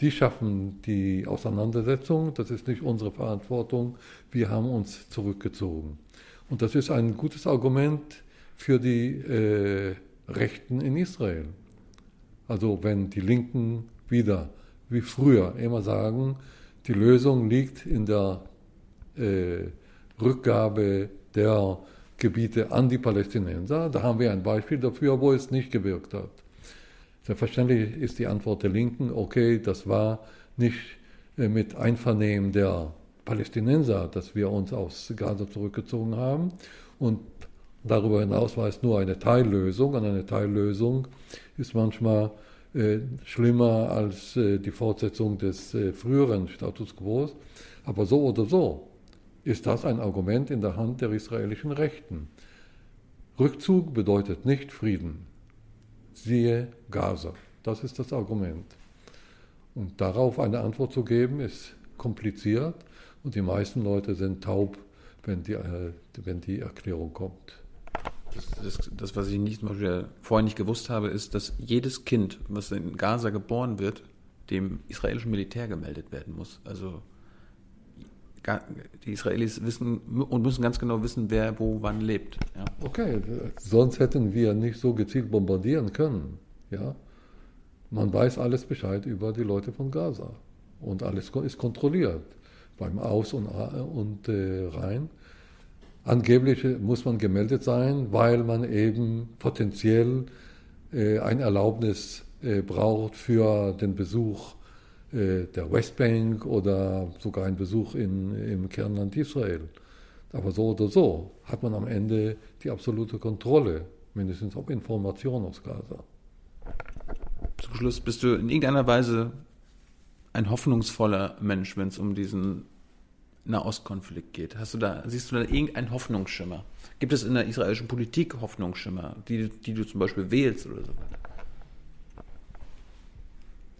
Die schaffen die Auseinandersetzung. Das ist nicht unsere Verantwortung. Wir haben uns zurückgezogen. Und das ist ein gutes Argument für die äh, Rechten in Israel. Also wenn die Linken wieder, wie früher, immer sagen, die Lösung liegt in der äh, Rückgabe der Gebiete an die Palästinenser. Da haben wir ein Beispiel dafür, wo es nicht gewirkt hat. Selbstverständlich ist die Antwort der Linken, okay, das war nicht äh, mit Einvernehmen der Palästinenser, dass wir uns aus Gaza zurückgezogen haben. Und darüber hinaus war es nur eine Teillösung. Und eine Teillösung ist manchmal äh, schlimmer als äh, die Fortsetzung des äh, früheren Status quo. Aber so oder so ist das ein Argument in der Hand der israelischen Rechten. Rückzug bedeutet nicht Frieden siehe Gaza. Das ist das Argument. Und darauf eine Antwort zu geben, ist kompliziert und die meisten Leute sind taub, wenn die, äh, wenn die Erklärung kommt. Das, das, das, was ich nicht, vorher nicht gewusst habe, ist, dass jedes Kind, was in Gaza geboren wird, dem israelischen Militär gemeldet werden muss. Also die Israelis wissen und müssen ganz genau wissen, wer wo wann lebt. Ja. Okay, sonst hätten wir nicht so gezielt bombardieren können. Ja? Man weiß alles Bescheid über die Leute von Gaza und alles ist kontrolliert beim Aus- und, und äh, Rein. Angeblich muss man gemeldet sein, weil man eben potenziell äh, ein Erlaubnis äh, braucht für den Besuch äh, der Westbank oder sogar ein Besuch in, im Kernland Israel. Aber so oder so hat man am Ende die absolute Kontrolle, mindestens auch Informationen aus Gaza. Zum Schluss bist du in irgendeiner Weise ein hoffnungsvoller Mensch, wenn es um diesen Nahostkonflikt geht. Hast du da, siehst du da irgendeinen Hoffnungsschimmer? Gibt es in der israelischen Politik Hoffnungsschimmer, die, die du zum Beispiel wählst oder so weiter?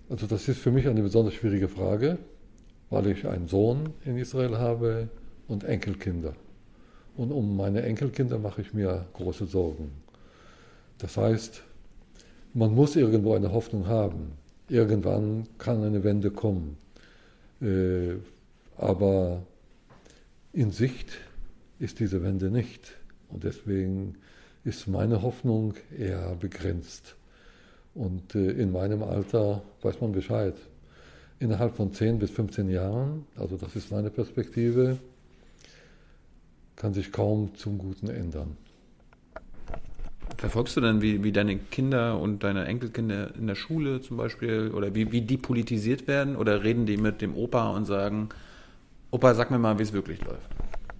Also das ist für mich eine besonders schwierige Frage, weil ich einen Sohn in Israel habe und Enkelkinder. Und um meine Enkelkinder mache ich mir große Sorgen. Das heißt, man muss irgendwo eine Hoffnung haben. Irgendwann kann eine Wende kommen. Äh, aber in Sicht ist diese Wende nicht. Und deswegen ist meine Hoffnung eher begrenzt. Und äh, in meinem Alter weiß man Bescheid. Innerhalb von 10 bis 15 Jahren, also das ist meine Perspektive, kann sich kaum zum Guten ändern. Verfolgst du dann, wie, wie deine Kinder und deine Enkelkinder in der Schule zum Beispiel oder wie, wie die politisiert werden oder reden die mit dem Opa und sagen, Opa, sag mir mal, wie es wirklich läuft?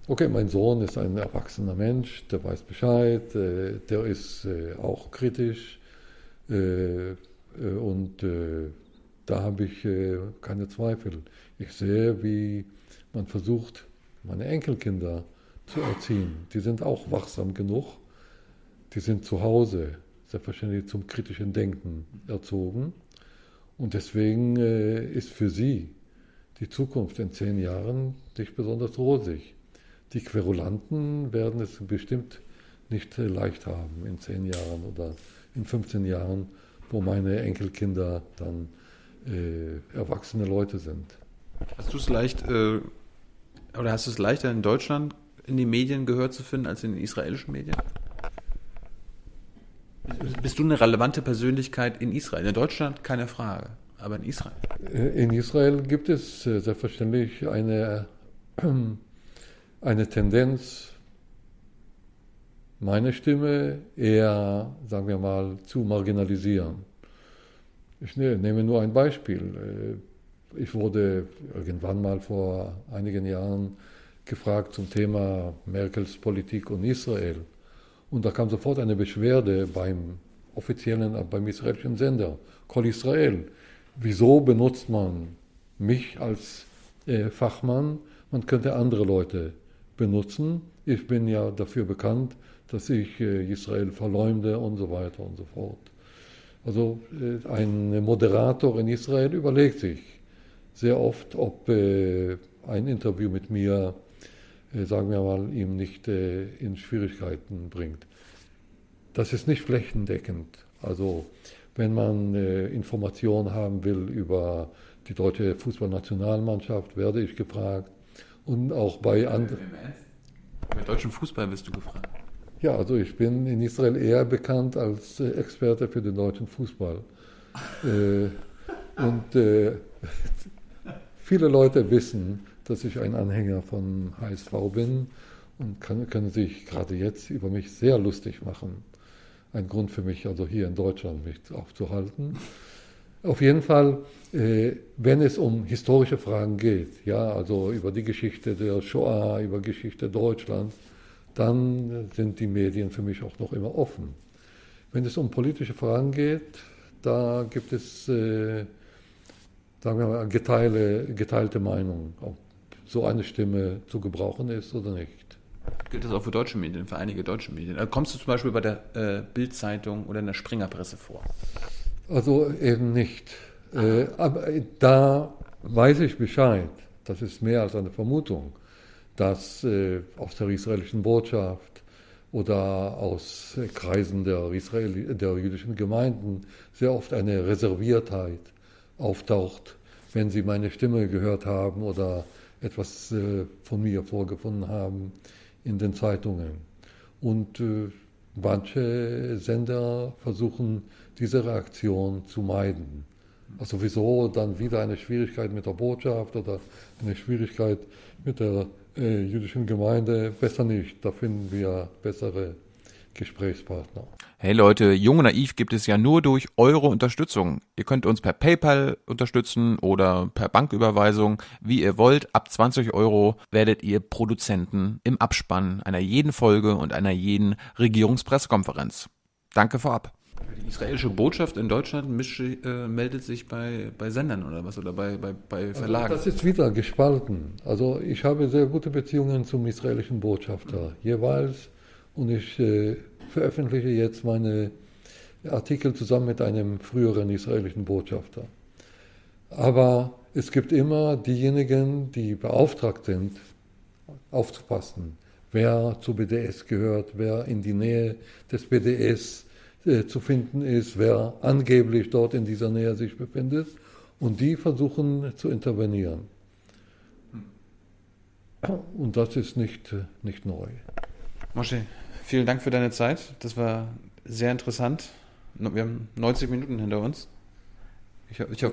Okay, mein Sohn ist ein erwachsener Mensch, der weiß Bescheid, äh, der ist äh, auch kritisch, und äh, da habe ich keine Zweifel. Ich sehe, wie man versucht, meine Enkelkinder zu erziehen. Die sind auch wachsam genug. Die sind zu Hause, selbstverständlich zum kritischen Denken erzogen. Und deswegen äh, ist für sie die Zukunft in zehn Jahren nicht besonders rosig. Die Querulanten werden es bestimmt nicht äh, leicht haben in zehn Jahren oder in 15 Jahren, wo meine Enkelkinder dann äh, erwachsene Leute sind. Hast du es leicht äh, oder hast du es leichter in Deutschland in die Medien gehört zu finden als in den israelischen Medien? Bist du eine relevante Persönlichkeit in Israel? In Deutschland keine Frage, aber in Israel? Äh, in Israel gibt es äh, selbstverständlich eine, [CLEARS THROAT] eine Tendenz, meine Stimme eher, sagen wir mal, zu marginalisieren. Ich ne, nehme nur ein Beispiel. Äh, ich wurde irgendwann mal vor einigen Jahren gefragt zum Thema Merkels Politik und Israel. Und da kam sofort eine Beschwerde beim offiziellen, beim israelischen Sender, Kol Israel. Wieso benutzt man mich als äh, Fachmann? Man könnte andere Leute benutzen. Ich bin ja dafür bekannt, dass ich äh, Israel verleumde und so weiter und so fort. Also äh, ein Moderator in Israel überlegt sich sehr oft, ob äh, ein Interview mit mir äh, sagen wir mal, ihm nicht äh, in Schwierigkeiten bringt. Das ist nicht flächendeckend. Also wenn man äh, Informationen haben will über die deutsche Fußballnationalmannschaft, werde ich gefragt. Und auch bei anderen. Bei deutschem Fußball wirst du gefragt. Ja, also ich bin in Israel eher bekannt als Experte für den deutschen Fußball. und [LAUGHS] viele Leute wissen, dass ich ein Anhänger von HSV bin und kann, können sich gerade jetzt über mich sehr lustig machen. Ein Grund für mich, also hier in Deutschland mich aufzuhalten. Auf jeden Fall, äh, wenn es um historische Fragen geht, ja, also über die Geschichte der Shoah, über Geschichte Deutschlands, dann sind die Medien für mich auch noch immer offen. Wenn es um politische Fragen geht, da gibt es, äh, sagen wir mal, geteilte, geteilte Meinungen, ob so eine Stimme zu gebrauchen ist oder nicht. Gilt das auch für deutsche Medien, für einige deutsche Medien? Also kommst du zum Beispiel bei der äh, Bildzeitung oder in der Springerpresse vor? Also eben nicht. Äh, aber da weiß ich Bescheid. Das ist mehr als eine Vermutung, dass äh, aus der israelischen Botschaft oder aus Kreisen der, Israel, der jüdischen Gemeinden sehr oft eine Reserviertheit auftaucht, wenn sie meine Stimme gehört haben oder etwas äh, von mir vorgefunden haben in den Zeitungen. Und äh, manche Sender versuchen, diese Reaktion zu meiden. Also wieso dann wieder eine Schwierigkeit mit der Botschaft oder eine Schwierigkeit mit der äh, jüdischen Gemeinde? Besser nicht, da finden wir bessere Gesprächspartner. Hey Leute, Jung und Naiv gibt es ja nur durch eure Unterstützung. Ihr könnt uns per PayPal unterstützen oder per Banküberweisung, wie ihr wollt. Ab 20 Euro werdet ihr Produzenten im Abspann einer jeden Folge und einer jeden Regierungspressekonferenz. Danke vorab. Die israelische Botschaft in Deutschland mischt, äh, meldet sich bei, bei Sendern oder was oder bei, bei, bei also Verlagen. Also das ist wieder gespalten. Also ich habe sehr gute Beziehungen zum israelischen Botschafter. Jeweils und ich äh, veröffentliche jetzt meine Artikel zusammen mit einem früheren israelischen Botschafter. Aber es gibt immer diejenigen, die beauftragt sind, aufzupassen, wer zu BDS gehört, wer in die Nähe des BDS äh, zu finden ist, wer angeblich dort in dieser Nähe sich befindet. Und die versuchen zu intervenieren. Und das ist nicht, nicht neu. Moshe, vielen Dank für deine Zeit. Das war sehr interessant. Wir haben 90 Minuten hinter uns. Ich, ich,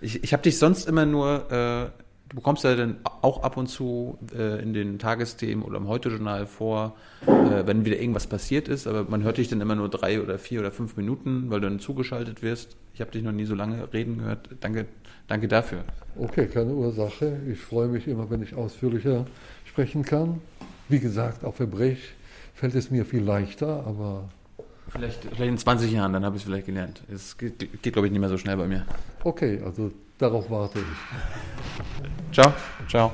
ich, ich habe dich sonst immer nur, äh, du bekommst ja dann auch ab und zu äh, in den Tagesthemen oder im Heute-Journal vor, äh, wenn wieder irgendwas passiert ist, aber man hört dich dann immer nur drei oder vier oder fünf Minuten, weil du dann zugeschaltet wirst. Ich habe dich noch nie so lange reden gehört. Danke, danke dafür. Okay, keine Ursache. Ich freue mich immer, wenn ich ausführlicher sprechen kann. Wie gesagt, auf Hebräisch fällt es mir viel leichter, aber. Vielleicht, vielleicht in 20 Jahren, dann habe ich es vielleicht gelernt. Es geht, geht glaube ich, nicht mehr so schnell bei mir. Okay, also darauf warte ich. 招，招。